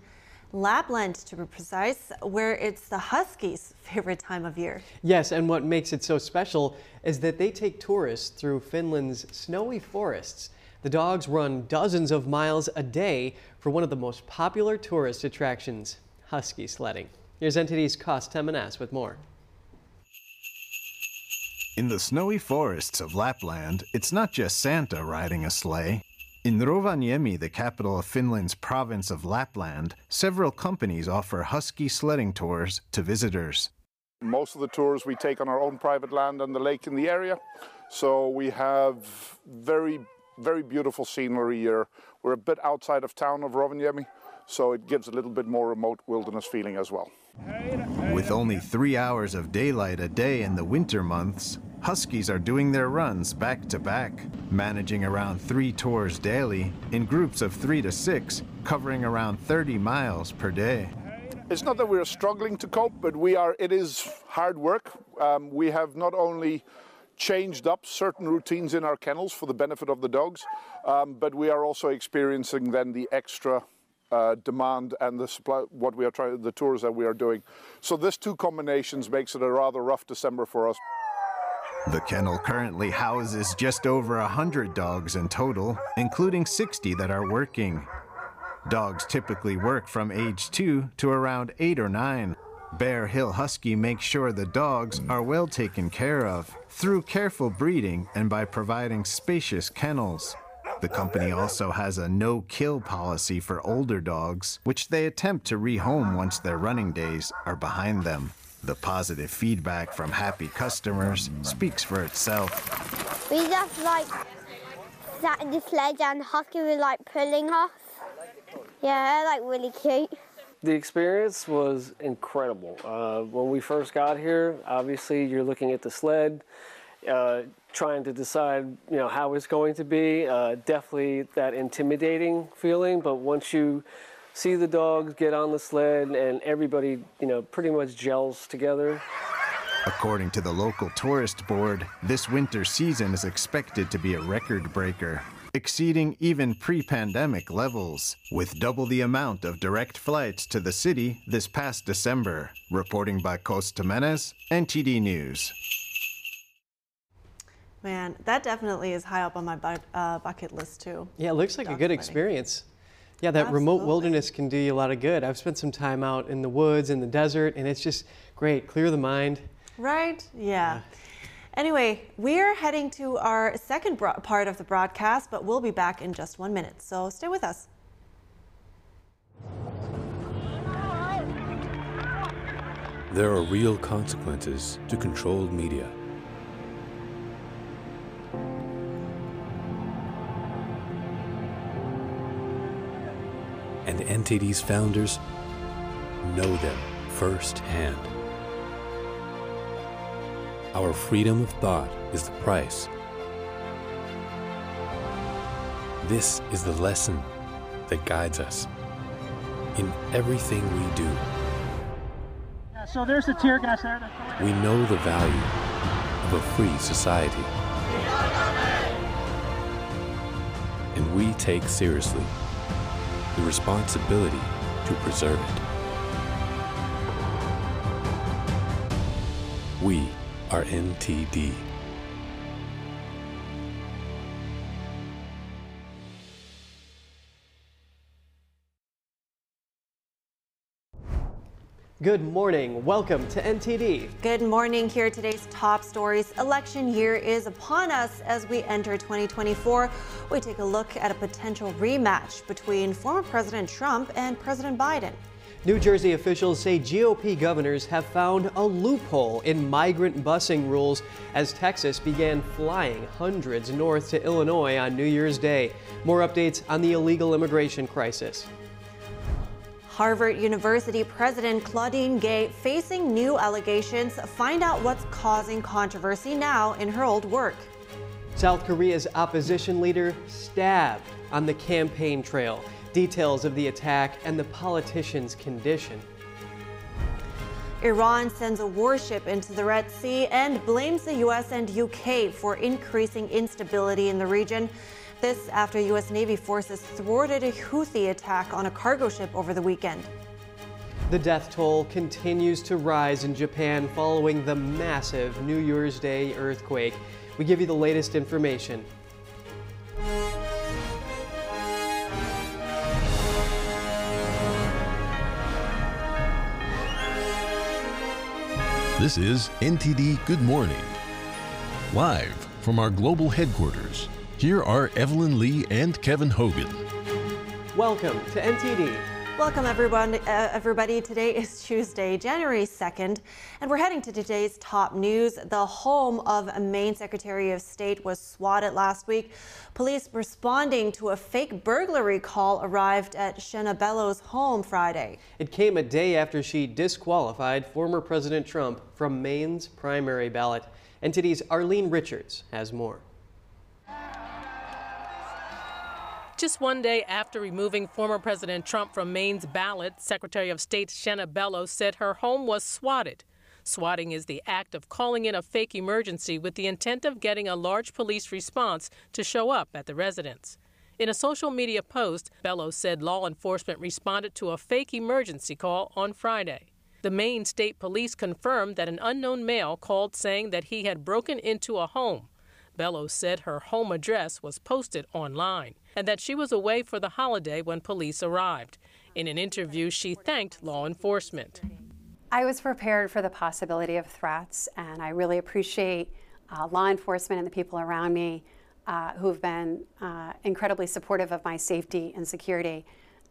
Lapland to be precise, where it's the Huskies' favorite time of year. Yes, and what makes it so special is that they take tourists through Finland's snowy forests. The dogs run dozens of miles a day for one of the most popular tourist attractions, husky sledding. Here's NTD's Kost Temenas with more. In the snowy forests of Lapland, it's not just Santa riding a sleigh. In Rovaniemi, the capital of Finland's province of Lapland, several companies offer husky sledding tours to visitors. Most of the tours we take on our own private land and the lake in the area. So we have very very beautiful scenery here. We're a bit outside of town of Rovaniemi, so it gives a little bit more remote wilderness feeling as well. With only three hours of daylight a day in the winter months, Huskies are doing their runs back to back, managing around three tours daily in groups of three to six, covering around 30 miles per day. It's not that we're struggling to cope, but we are. It is hard work. Um, we have not only changed up certain routines in our kennels for the benefit of the dogs, um, but we are also experiencing then the extra uh, demand and the supply, what we are trying, the tours that we are doing. So this two combinations makes it a rather rough December for us. The kennel currently houses just over a hundred dogs in total, including 60 that are working. Dogs typically work from age two to around eight or nine. Bear Hill Husky makes sure the dogs are well taken care of through careful breeding and by providing spacious kennels. The company also has a no kill policy for older dogs, which they attempt to rehome once their running days are behind them. The positive feedback from happy customers speaks for itself. We just like sat in the sledge and husky was like pulling us. Yeah, like really cute. The experience was incredible. Uh, when we first got here, obviously you're looking at the sled, uh, trying to decide, you know, how it's going to be. Uh, definitely that intimidating feeling, but once you see the dogs get on the sled and everybody, you know, pretty much gels together. According to the local tourist board, this winter season is expected to be a record breaker, exceeding even pre-pandemic levels, with double the amount of direct flights to the city this past December. Reporting by Cos Jimenez, NTD News. Man, that definitely is high up on my bu- uh, bucket list too. Yeah, it looks like a good sledding. experience. Yeah, that remote wilderness can do you a lot of good. I've spent some time out in the woods, in the desert, and it's just great. Clear the mind. Right? Yeah. Anyway, we're heading to our second part of the broadcast, but we'll be back in just one minute. So stay with us. There are real consequences to controlled media. And NTD's founders know them firsthand. Our freedom of thought is the price. This is the lesson that guides us in everything we do. Yeah, so there's the tear gas there. We know the value of a free society. And we take seriously the responsibility to preserve it. We are NTD. Good morning. Welcome to NTD. Good morning. Here are today's top stories. Election year is upon us as we enter 2024. We take a look at a potential rematch between former President Trump and President Biden. New Jersey officials say GOP governors have found a loophole in migrant busing rules as Texas began flying hundreds north to Illinois on New Year's Day. More updates on the illegal immigration crisis. Harvard University President Claudine Gay facing new allegations. Find out what's causing controversy now in her old work. South Korea's opposition leader stabbed on the campaign trail. Details of the attack and the politician's condition. Iran sends a warship into the Red Sea and blames the U.S. and U.K. for increasing instability in the region. This after U.S. Navy forces thwarted a Houthi attack on a cargo ship over the weekend. The death toll continues to rise in Japan following the massive New Year's Day earthquake. We give you the latest information. This is NTD Good Morning. Live from our global headquarters, here are Evelyn Lee and Kevin Hogan. Welcome to NTD. Welcome, everyone. Uh, everybody. Today is Tuesday, January 2nd, and we're heading to today's top news. The home of Maine Secretary of State was swatted last week. Police responding to a fake burglary call arrived at Shenna Bellows' home Friday. It came a day after she disqualified former President Trump from Maine's primary ballot. NTD's Arlene Richards has more. Just one day after removing former President Trump from Maine's ballot, Secretary of State Shenna Bellows said her home was swatted. Swatting is the act of calling in a fake emergency with the intent of getting a large police response to show up at the residence. In a social media post, Bellows said law enforcement responded to a fake emergency call on Friday. The Maine State Police confirmed that an unknown male called saying that he had broken into a home. Bellows said her home address was posted online and that she was away for the holiday when police arrived. In an interview, she thanked law enforcement. I was prepared for the possibility of threats, and I really appreciate uh, law enforcement and the people around me uh, who've been uh, incredibly supportive of my safety and security.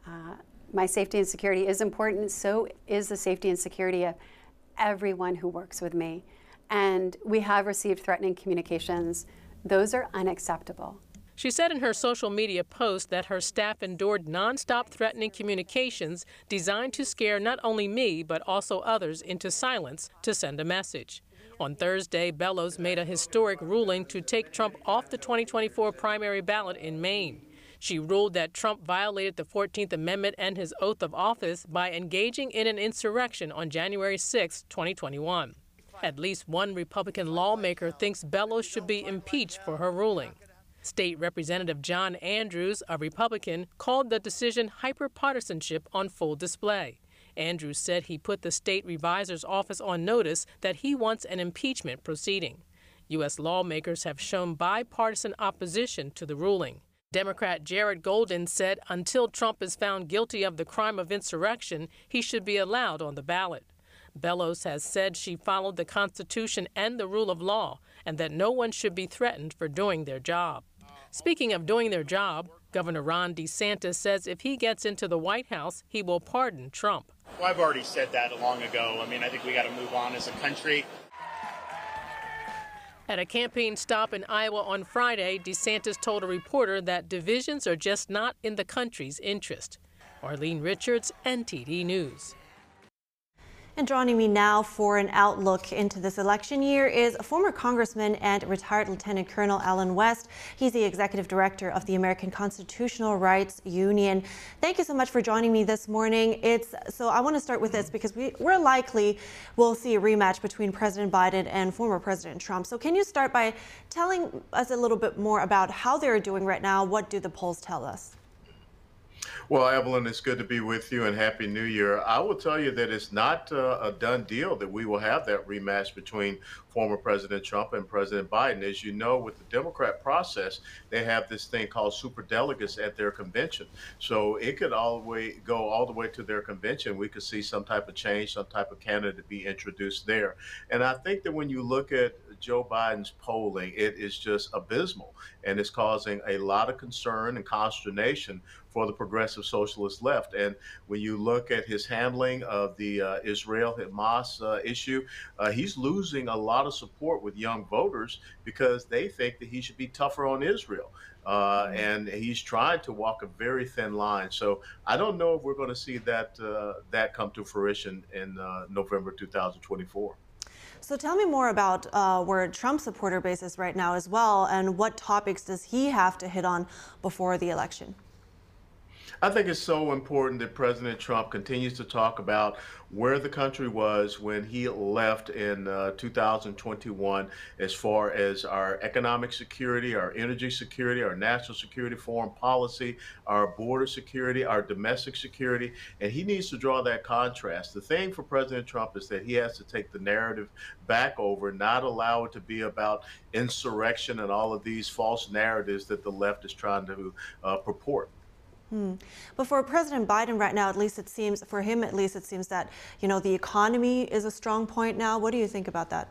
Uh, my safety and security is important, so is the safety and security of everyone who works with me. And we have received threatening communications. Those are unacceptable. She said in her social media post that her staff endured nonstop threatening communications designed to scare not only me, but also others into silence to send a message. On Thursday, Bellows made a historic ruling to take Trump off the 2024 primary ballot in Maine. She ruled that Trump violated the 14th Amendment and his oath of office by engaging in an insurrection on January 6, 2021. At least one Republican lawmaker thinks Bellows should be impeached for her ruling. State Representative John Andrews, a Republican, called the decision hyperpartisanship on full display. Andrews said he put the state revisor's office on notice that he wants an impeachment proceeding. U.S. lawmakers have shown bipartisan opposition to the ruling. Democrat Jared Golden said until Trump is found guilty of the crime of insurrection, he should be allowed on the ballot. Bellows has said she followed the Constitution and the rule of law and that no one should be threatened for doing their job. Speaking of doing their job, Governor Ron DeSantis says if he gets into the White House, he will pardon Trump. Well, I've already said that long ago. I mean, I think we got to move on as a country. At a campaign stop in Iowa on Friday, DeSantis told a reporter that divisions are just not in the country's interest. Arlene Richards, NTD News. And joining me now for an outlook into this election year is a former Congressman and retired Lieutenant Colonel Allen West. He's the Executive Director of the American Constitutional Rights Union. Thank you so much for joining me this morning. It's so I want to start with this because we, we're likely we'll see a rematch between President Biden and former President Trump. So can you start by telling us a little bit more about how they're doing right now? What do the polls tell us? Well, Evelyn, it's good to be with you and Happy New Year. I will tell you that it's not uh, a done deal that we will have that rematch between former President Trump and President Biden. As you know, with the Democrat process, they have this thing called super delegates at their convention. So it could all the way go all the way to their convention. We could see some type of change, some type of candidate be introduced there. And I think that when you look at Joe Biden's polling, it is just abysmal and it's causing a lot of concern and consternation for the progressive socialist left. And when you look at his handling of the uh, Israel Hamas uh, issue, uh, he's losing a lot of support with young voters because they think that he should be tougher on Israel. Uh, mm-hmm. and he's trying to walk a very thin line. So I don't know if we're going to see that uh, that come to fruition in uh, November 2024. So tell me more about uh, where Trump supporter base is right now as well, and what topics does he have to hit on before the election? I think it's so important that President Trump continues to talk about where the country was when he left in uh, 2021 as far as our economic security, our energy security, our national security, foreign policy, our border security, our domestic security. And he needs to draw that contrast. The thing for President Trump is that he has to take the narrative back over, not allow it to be about insurrection and all of these false narratives that the left is trying to uh, purport. Hmm. But for President Biden right now, at least it seems, for him at least, it seems that, you know, the economy is a strong point now. What do you think about that?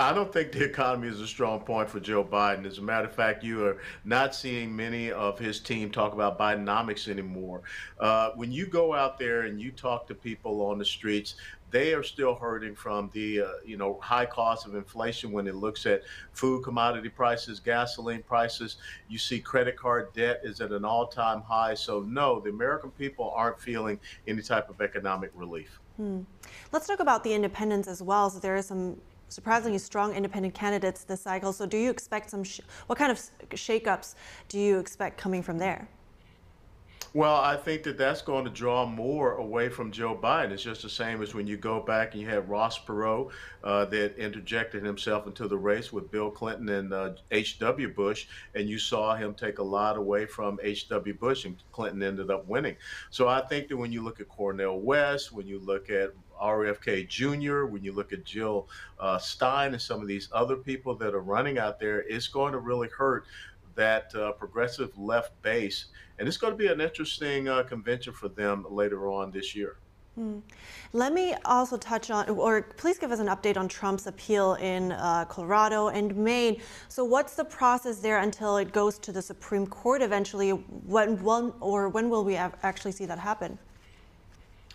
I don't think the economy is a strong point for Joe Biden. As a matter of fact, you are not seeing many of his team talk about Bidenomics anymore. Uh, when you go out there and you talk to people on the streets, they are still hurting from the uh, you know high cost of inflation when it looks at food commodity prices gasoline prices. You see credit card debt is at an all-time high. So no the american people aren't feeling any type of economic relief. Hmm. let's talk about the independents as well so there are some surprisingly strong independent candidates this cycle. So do you expect some what kind of shakeups do you expect coming from there well, I think that that's going to draw more away from Joe Biden. It's just the same as when you go back and you had Ross Perot uh, that interjected himself into the race with Bill Clinton and H.W. Uh, Bush, and you saw him take a lot away from H.W. Bush, and Clinton ended up winning. So I think that when you look at Cornel West, when you look at RFK Jr., when you look at Jill uh, Stein and some of these other people that are running out there, it's going to really hurt that uh, progressive left base. And it's going to be an interesting uh, convention for them later on this year. Hmm. Let me also touch on, or please give us an update on Trump's appeal in uh, Colorado and Maine. So, what's the process there until it goes to the Supreme Court eventually? When, when or when will we actually see that happen?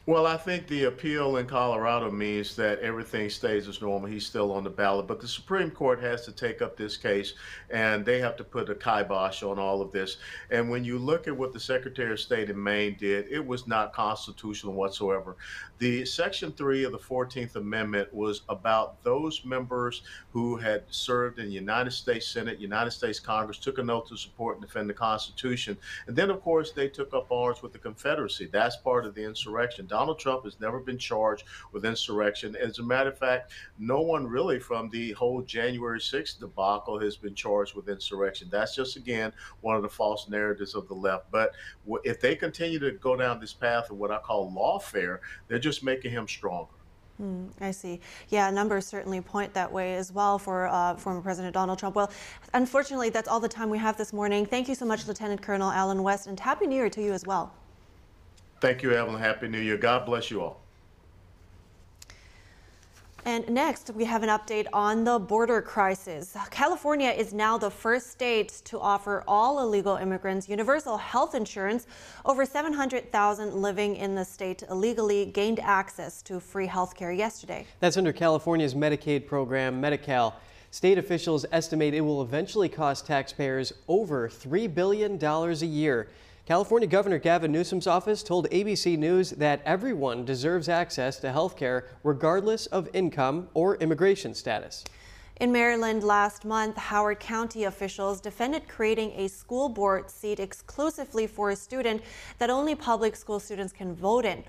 Well, I think the appeal in Colorado means that everything stays as normal. He's still on the ballot, but the Supreme Court has to take up this case and they have to put a kibosh on all of this. And when you look at what the Secretary of State in Maine did, it was not constitutional whatsoever. The Section 3 of the 14th Amendment was about those members who had served in the United States Senate, United States Congress, took an oath to support and defend the Constitution. And then, of course, they took up arms with the Confederacy. That's part of the insurrection. Donald Trump has never been charged with insurrection. As a matter of fact, no one really from the whole January 6th debacle has been charged with insurrection. That's just, again, one of the false narratives of the left. But if they continue to go down this path of what I call lawfare, they're just making him stronger. Mm, I see. Yeah, numbers certainly point that way as well for uh, former President Donald Trump. Well, unfortunately, that's all the time we have this morning. Thank you so much, Lieutenant Colonel Allen West, and Happy New Year to you as well. Thank you, Evelyn. Happy New Year. God bless you all. And next, we have an update on the border crisis. California is now the first state to offer all illegal immigrants universal health insurance. Over 700,000 living in the state illegally gained access to free health care yesterday. That's under California's Medicaid program, Medi-Cal. State officials estimate it will eventually cost taxpayers over $3 billion a year. California Governor Gavin Newsom's office told ABC News that everyone deserves access to health care regardless of income or immigration status. In Maryland last month, Howard County officials defended creating a school board seat exclusively for a student that only public school students can vote in.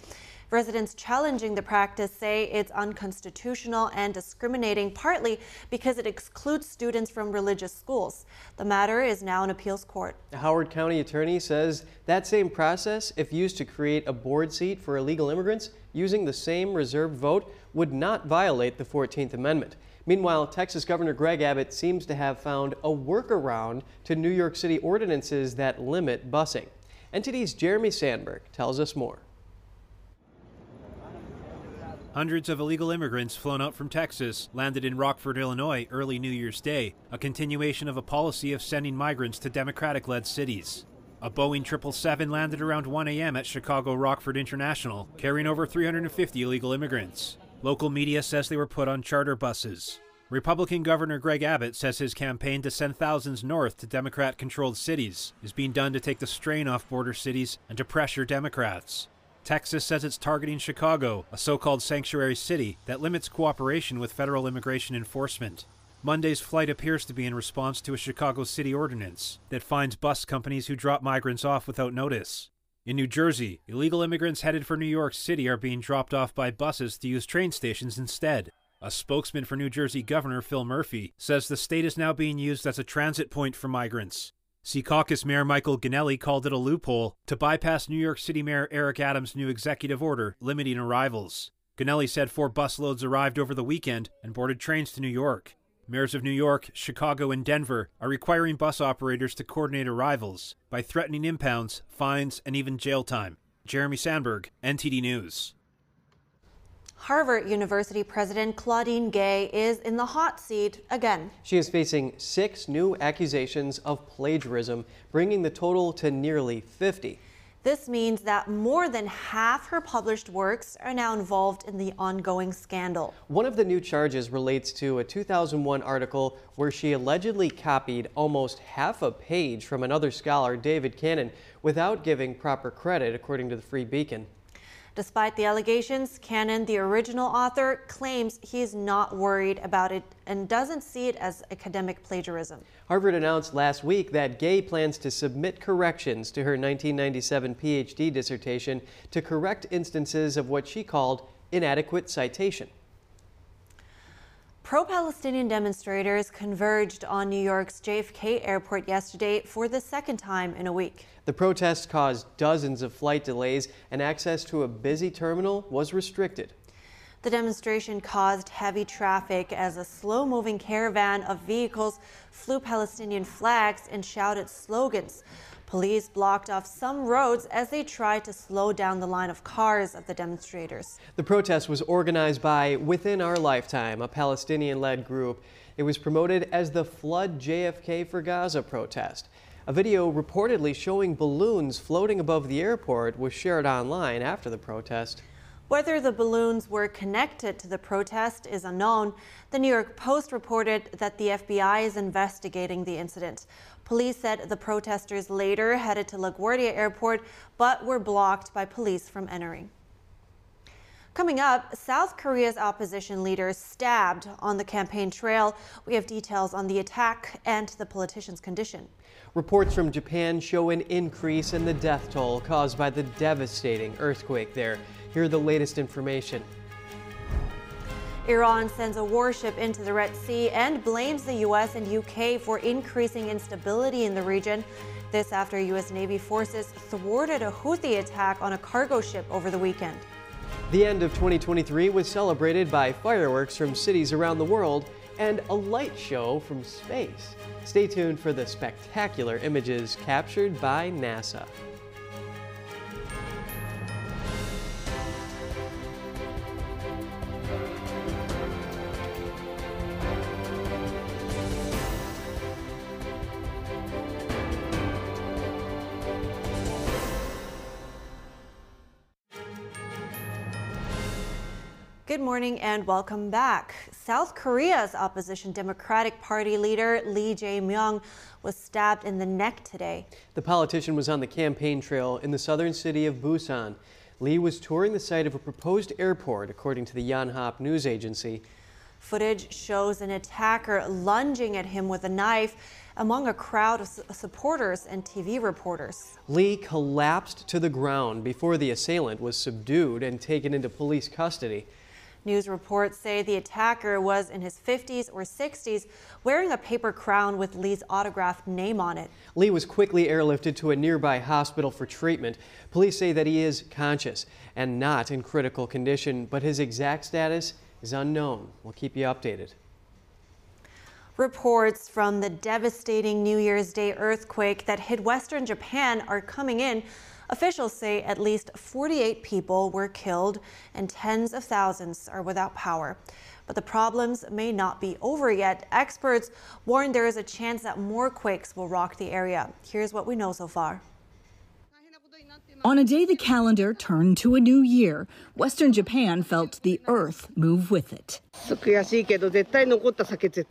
Residents challenging the practice say it's unconstitutional and discriminating partly because it excludes students from religious schools. The matter is now in appeals court. The Howard County attorney says that same process, if used to create a board seat for illegal immigrants using the same reserved vote, would not violate the 14th Amendment. Meanwhile, Texas Governor Greg Abbott seems to have found a workaround to New York City ordinances that limit busing. NTD's Jeremy Sandberg tells us more. Hundreds of illegal immigrants flown out from Texas landed in Rockford, Illinois early New Year's Day, a continuation of a policy of sending migrants to Democratic led cities. A Boeing 777 landed around 1 a.m. at Chicago Rockford International, carrying over 350 illegal immigrants. Local media says they were put on charter buses. Republican Governor Greg Abbott says his campaign to send thousands north to Democrat controlled cities is being done to take the strain off border cities and to pressure Democrats. Texas says it's targeting Chicago, a so called sanctuary city that limits cooperation with federal immigration enforcement. Monday's flight appears to be in response to a Chicago city ordinance that fines bus companies who drop migrants off without notice. In New Jersey, illegal immigrants headed for New York City are being dropped off by buses to use train stations instead. A spokesman for New Jersey Governor Phil Murphy says the state is now being used as a transit point for migrants. Secaucus Mayor Michael Gonnelli called it a loophole to bypass New York City Mayor Eric Adams' new executive order limiting arrivals. Gonnelli said four busloads arrived over the weekend and boarded trains to New York. Mayors of New York, Chicago, and Denver are requiring bus operators to coordinate arrivals by threatening impounds, fines, and even jail time. Jeremy Sandberg, NTD News. Harvard University President Claudine Gay is in the hot seat again. She is facing six new accusations of plagiarism, bringing the total to nearly 50. This means that more than half her published works are now involved in the ongoing scandal. One of the new charges relates to a 2001 article where she allegedly copied almost half a page from another scholar, David Canon, without giving proper credit, according to the Free Beacon. Despite the allegations, Canon, the original author, claims he is not worried about it and doesn't see it as academic plagiarism. Harvard announced last week that Gay plans to submit corrections to her 1997 PhD dissertation to correct instances of what she called inadequate citation. Pro Palestinian demonstrators converged on New York's JFK airport yesterday for the second time in a week. The protests caused dozens of flight delays, and access to a busy terminal was restricted. The demonstration caused heavy traffic as a slow moving caravan of vehicles flew Palestinian flags and shouted slogans. Police blocked off some roads as they tried to slow down the line of cars of the demonstrators. The protest was organized by Within Our Lifetime, a Palestinian led group. It was promoted as the Flood JFK for Gaza protest. A video reportedly showing balloons floating above the airport was shared online after the protest. Whether the balloons were connected to the protest is unknown. The New York Post reported that the FBI is investigating the incident. Police said the protesters later headed to LaGuardia Airport but were blocked by police from entering. Coming up, South Korea's opposition leader stabbed on the campaign trail. We have details on the attack and the politician's condition. Reports from Japan show an increase in the death toll caused by the devastating earthquake there. Here are the latest information. Iran sends a warship into the Red Sea and blames the U.S. and U.K. for increasing instability in the region. This after U.S. Navy forces thwarted a Houthi attack on a cargo ship over the weekend. The end of 2023 was celebrated by fireworks from cities around the world and a light show from space. Stay tuned for the spectacular images captured by NASA. Good morning and welcome back. South Korea's opposition Democratic Party leader Lee Jae-myung was stabbed in the neck today. The politician was on the campaign trail in the southern city of Busan. Lee was touring the site of a proposed airport, according to the Yonhap news agency. Footage shows an attacker lunging at him with a knife among a crowd of supporters and TV reporters. Lee collapsed to the ground before the assailant was subdued and taken into police custody. News reports say the attacker was in his 50s or 60s, wearing a paper crown with Lee's autographed name on it. Lee was quickly airlifted to a nearby hospital for treatment. Police say that he is conscious and not in critical condition, but his exact status is unknown. We'll keep you updated. Reports from the devastating New Year's Day earthquake that hit western Japan are coming in. Officials say at least 48 people were killed and tens of thousands are without power. But the problems may not be over yet. Experts warn there is a chance that more quakes will rock the area. Here's what we know so far. On a day the calendar turned to a new year, Western Japan felt the earth move with it.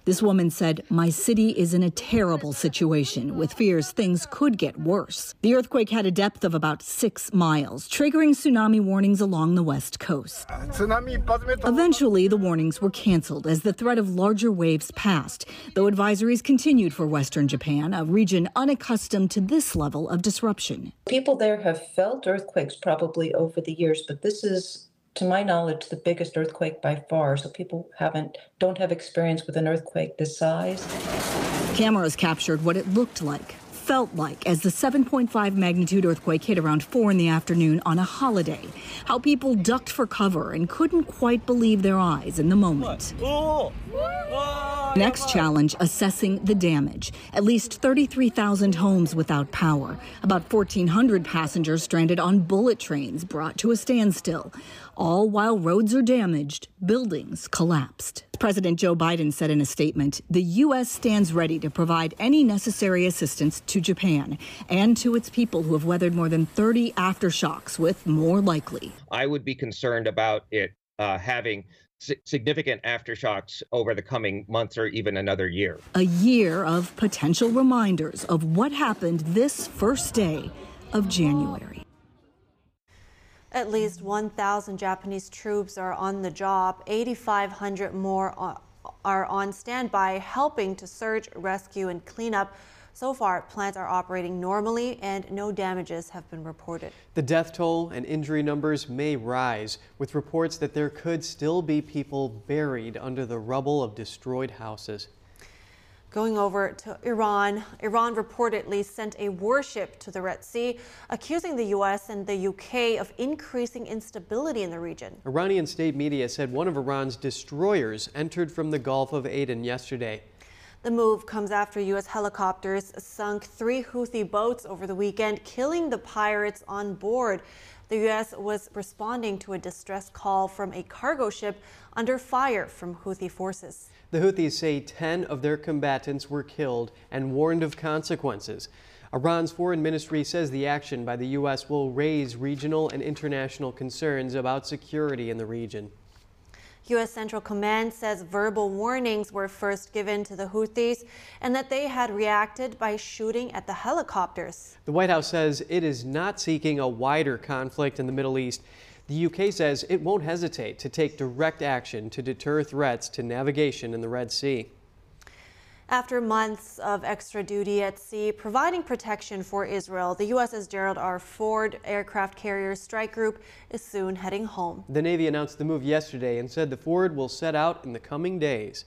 This woman said, My city is in a terrible situation with fears things could get worse. The earthquake had a depth of about six miles, triggering tsunami warnings along the west coast. Eventually, the warnings were canceled as the threat of larger waves passed, though advisories continued for Western Japan, a region unaccustomed to this level of disruption. People there have felt earthquakes probably over the years, but this is to my knowledge, the biggest earthquake by far. So people haven't don't have experience with an earthquake this size. Cameras captured what it looked like, felt like as the 7.5 magnitude earthquake hit around 4 in the afternoon on a holiday. How people ducked for cover and couldn't quite believe their eyes in the moment. Next challenge assessing the damage. At least 33,000 homes without power. About 1,400 passengers stranded on bullet trains brought to a standstill. All while roads are damaged, buildings collapsed. President Joe Biden said in a statement the U.S. stands ready to provide any necessary assistance to Japan and to its people who have weathered more than 30 aftershocks, with more likely. I would be concerned about it uh, having significant aftershocks over the coming months or even another year. A year of potential reminders of what happened this first day of January. At least 1,000 Japanese troops are on the job. 8,500 more are on standby, helping to search, rescue, and clean up. So far, plants are operating normally and no damages have been reported. The death toll and injury numbers may rise, with reports that there could still be people buried under the rubble of destroyed houses. Going over to Iran, Iran reportedly sent a warship to the Red Sea, accusing the U.S. and the U.K. of increasing instability in the region. Iranian state media said one of Iran's destroyers entered from the Gulf of Aden yesterday. The move comes after U.S. helicopters sunk three Houthi boats over the weekend, killing the pirates on board. The U.S. was responding to a distress call from a cargo ship under fire from Houthi forces. The Houthis say 10 of their combatants were killed and warned of consequences. Iran's foreign ministry says the action by the U.S. will raise regional and international concerns about security in the region. U.S. Central Command says verbal warnings were first given to the Houthis and that they had reacted by shooting at the helicopters. The White House says it is not seeking a wider conflict in the Middle East. The UK says it won't hesitate to take direct action to deter threats to navigation in the Red Sea. After months of extra duty at sea providing protection for Israel, the USS Gerald R. Ford aircraft carrier strike group is soon heading home. The Navy announced the move yesterday and said the Ford will set out in the coming days.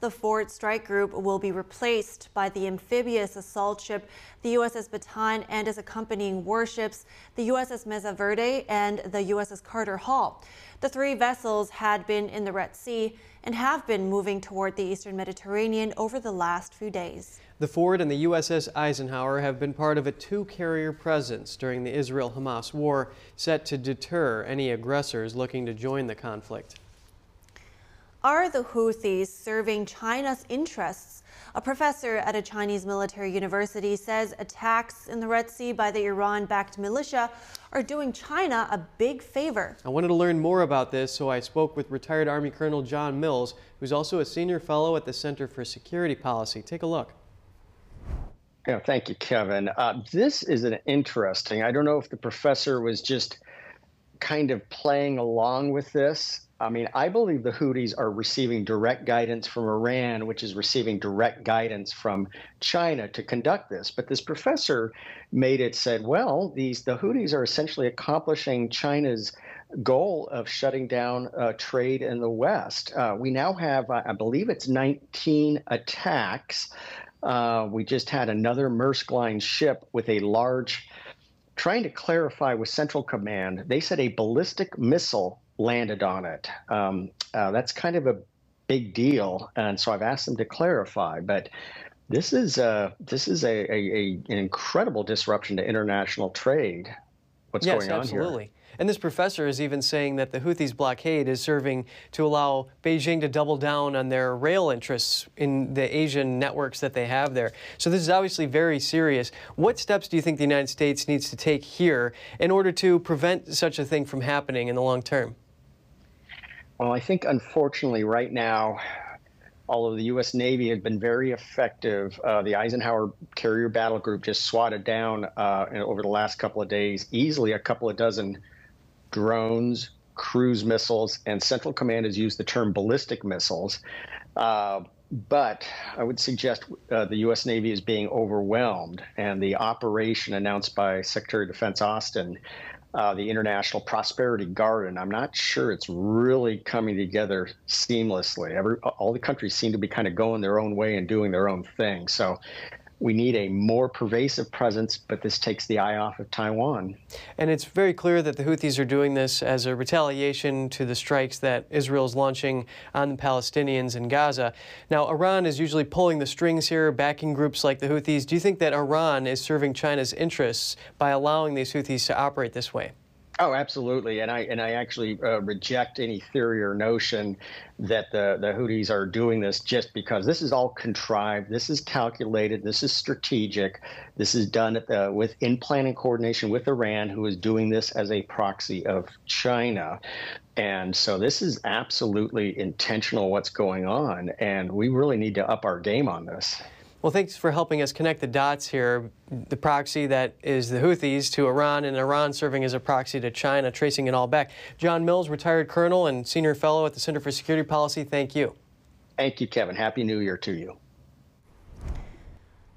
The Ford strike group will be replaced by the amphibious assault ship, the USS Bataan, and its accompanying warships, the USS Mesa Verde and the USS Carter Hall. The three vessels had been in the Red Sea and have been moving toward the eastern Mediterranean over the last few days. The Ford and the USS Eisenhower have been part of a two-carrier presence during the Israel-Hamas war, set to deter any aggressors looking to join the conflict. Are the Houthis serving China's interests? A professor at a Chinese military university says attacks in the Red Sea by the Iran backed militia are doing China a big favor. I wanted to learn more about this, so I spoke with retired Army Colonel John Mills, who's also a senior fellow at the Center for Security Policy. Take a look. Yeah, thank you, Kevin. Uh, this is an interesting. I don't know if the professor was just kind of playing along with this I mean, I believe the Houthis are receiving direct guidance from Iran, which is receiving direct guidance from China to conduct this. But this professor made it said, well, these the Houthis are essentially accomplishing China's goal of shutting down uh, trade in the West. Uh, we now have, I believe, it's 19 attacks. Uh, we just had another Maersk Line ship with a large. Trying to clarify with Central Command, they said a ballistic missile landed on it. Um, uh, that's kind of a big deal, and so I've asked them to clarify. But this is uh, this is a, a, a, an incredible disruption to international trade. What's yes, going on absolutely. here? And this professor is even saying that the Houthis' blockade is serving to allow Beijing to double down on their rail interests in the Asian networks that they have there. So this is obviously very serious. What steps do you think the United States needs to take here in order to prevent such a thing from happening in the long term? Well, I think unfortunately right now, although the U.S. Navy had been very effective, uh, the Eisenhower Carrier Battle Group just swatted down uh, over the last couple of days easily a couple of dozen drones, cruise missiles, and Central Command has used the term ballistic missiles. Uh, but I would suggest uh, the U.S. Navy is being overwhelmed, and the operation announced by Secretary of Defense Austin uh, the International Prosperity Guardian. I'm not sure it's really coming together seamlessly. Every, all the countries seem to be kind of going their own way and doing their own thing. So we need a more pervasive presence, but this takes the eye off of Taiwan. And it's very clear that the Houthis are doing this as a retaliation to the strikes that Israel is launching on the Palestinians in Gaza. Now, Iran is usually pulling the strings here, backing groups like the Houthis. Do you think that Iran is serving China's interests by allowing these Houthis to operate this way? Oh, absolutely, and I and I actually uh, reject any theory or notion that the the Houthis are doing this just because this is all contrived. This is calculated. This is strategic. This is done the, with in planning coordination with Iran, who is doing this as a proxy of China. And so this is absolutely intentional. What's going on, and we really need to up our game on this. Well, thanks for helping us connect the dots here. The proxy that is the Houthis to Iran, and Iran serving as a proxy to China, tracing it all back. John Mills, retired colonel and senior fellow at the Center for Security Policy, thank you. Thank you, Kevin. Happy New Year to you.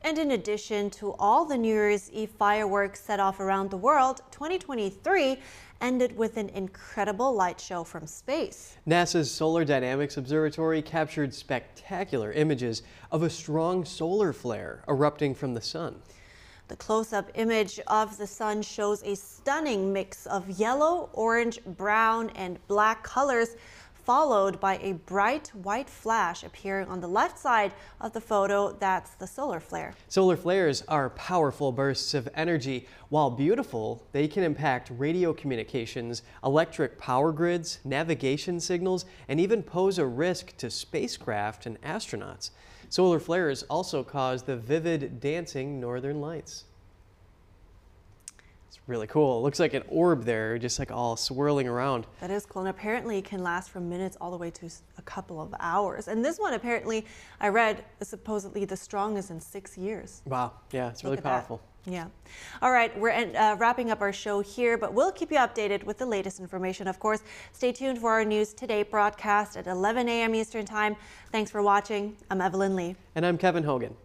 And in addition to all the New Year's Eve fireworks set off around the world, 2023 ended with an incredible light show from space. NASA's Solar Dynamics Observatory captured spectacular images of a strong solar flare erupting from the sun. The close-up image of the sun shows a stunning mix of yellow, orange, brown, and black colors followed by a bright white flash appearing on the left side of the photo. That's the solar flare. Solar flares are powerful bursts of energy. While beautiful, they can impact radio communications, electric power grids, navigation signals, and even pose a risk to spacecraft and astronauts. Solar flares also cause the vivid dancing northern lights. Really cool. It looks like an orb there, just like all swirling around. That is cool. And apparently it can last from minutes all the way to a couple of hours. And this one, apparently, I read, is supposedly the strongest in six years. Wow. Yeah, it's really powerful. That. Yeah. All right, we're uh, wrapping up our show here, but we'll keep you updated with the latest information, of course. Stay tuned for our News Today broadcast at 11 a.m. Eastern Time. Thanks for watching. I'm Evelyn Lee. And I'm Kevin Hogan.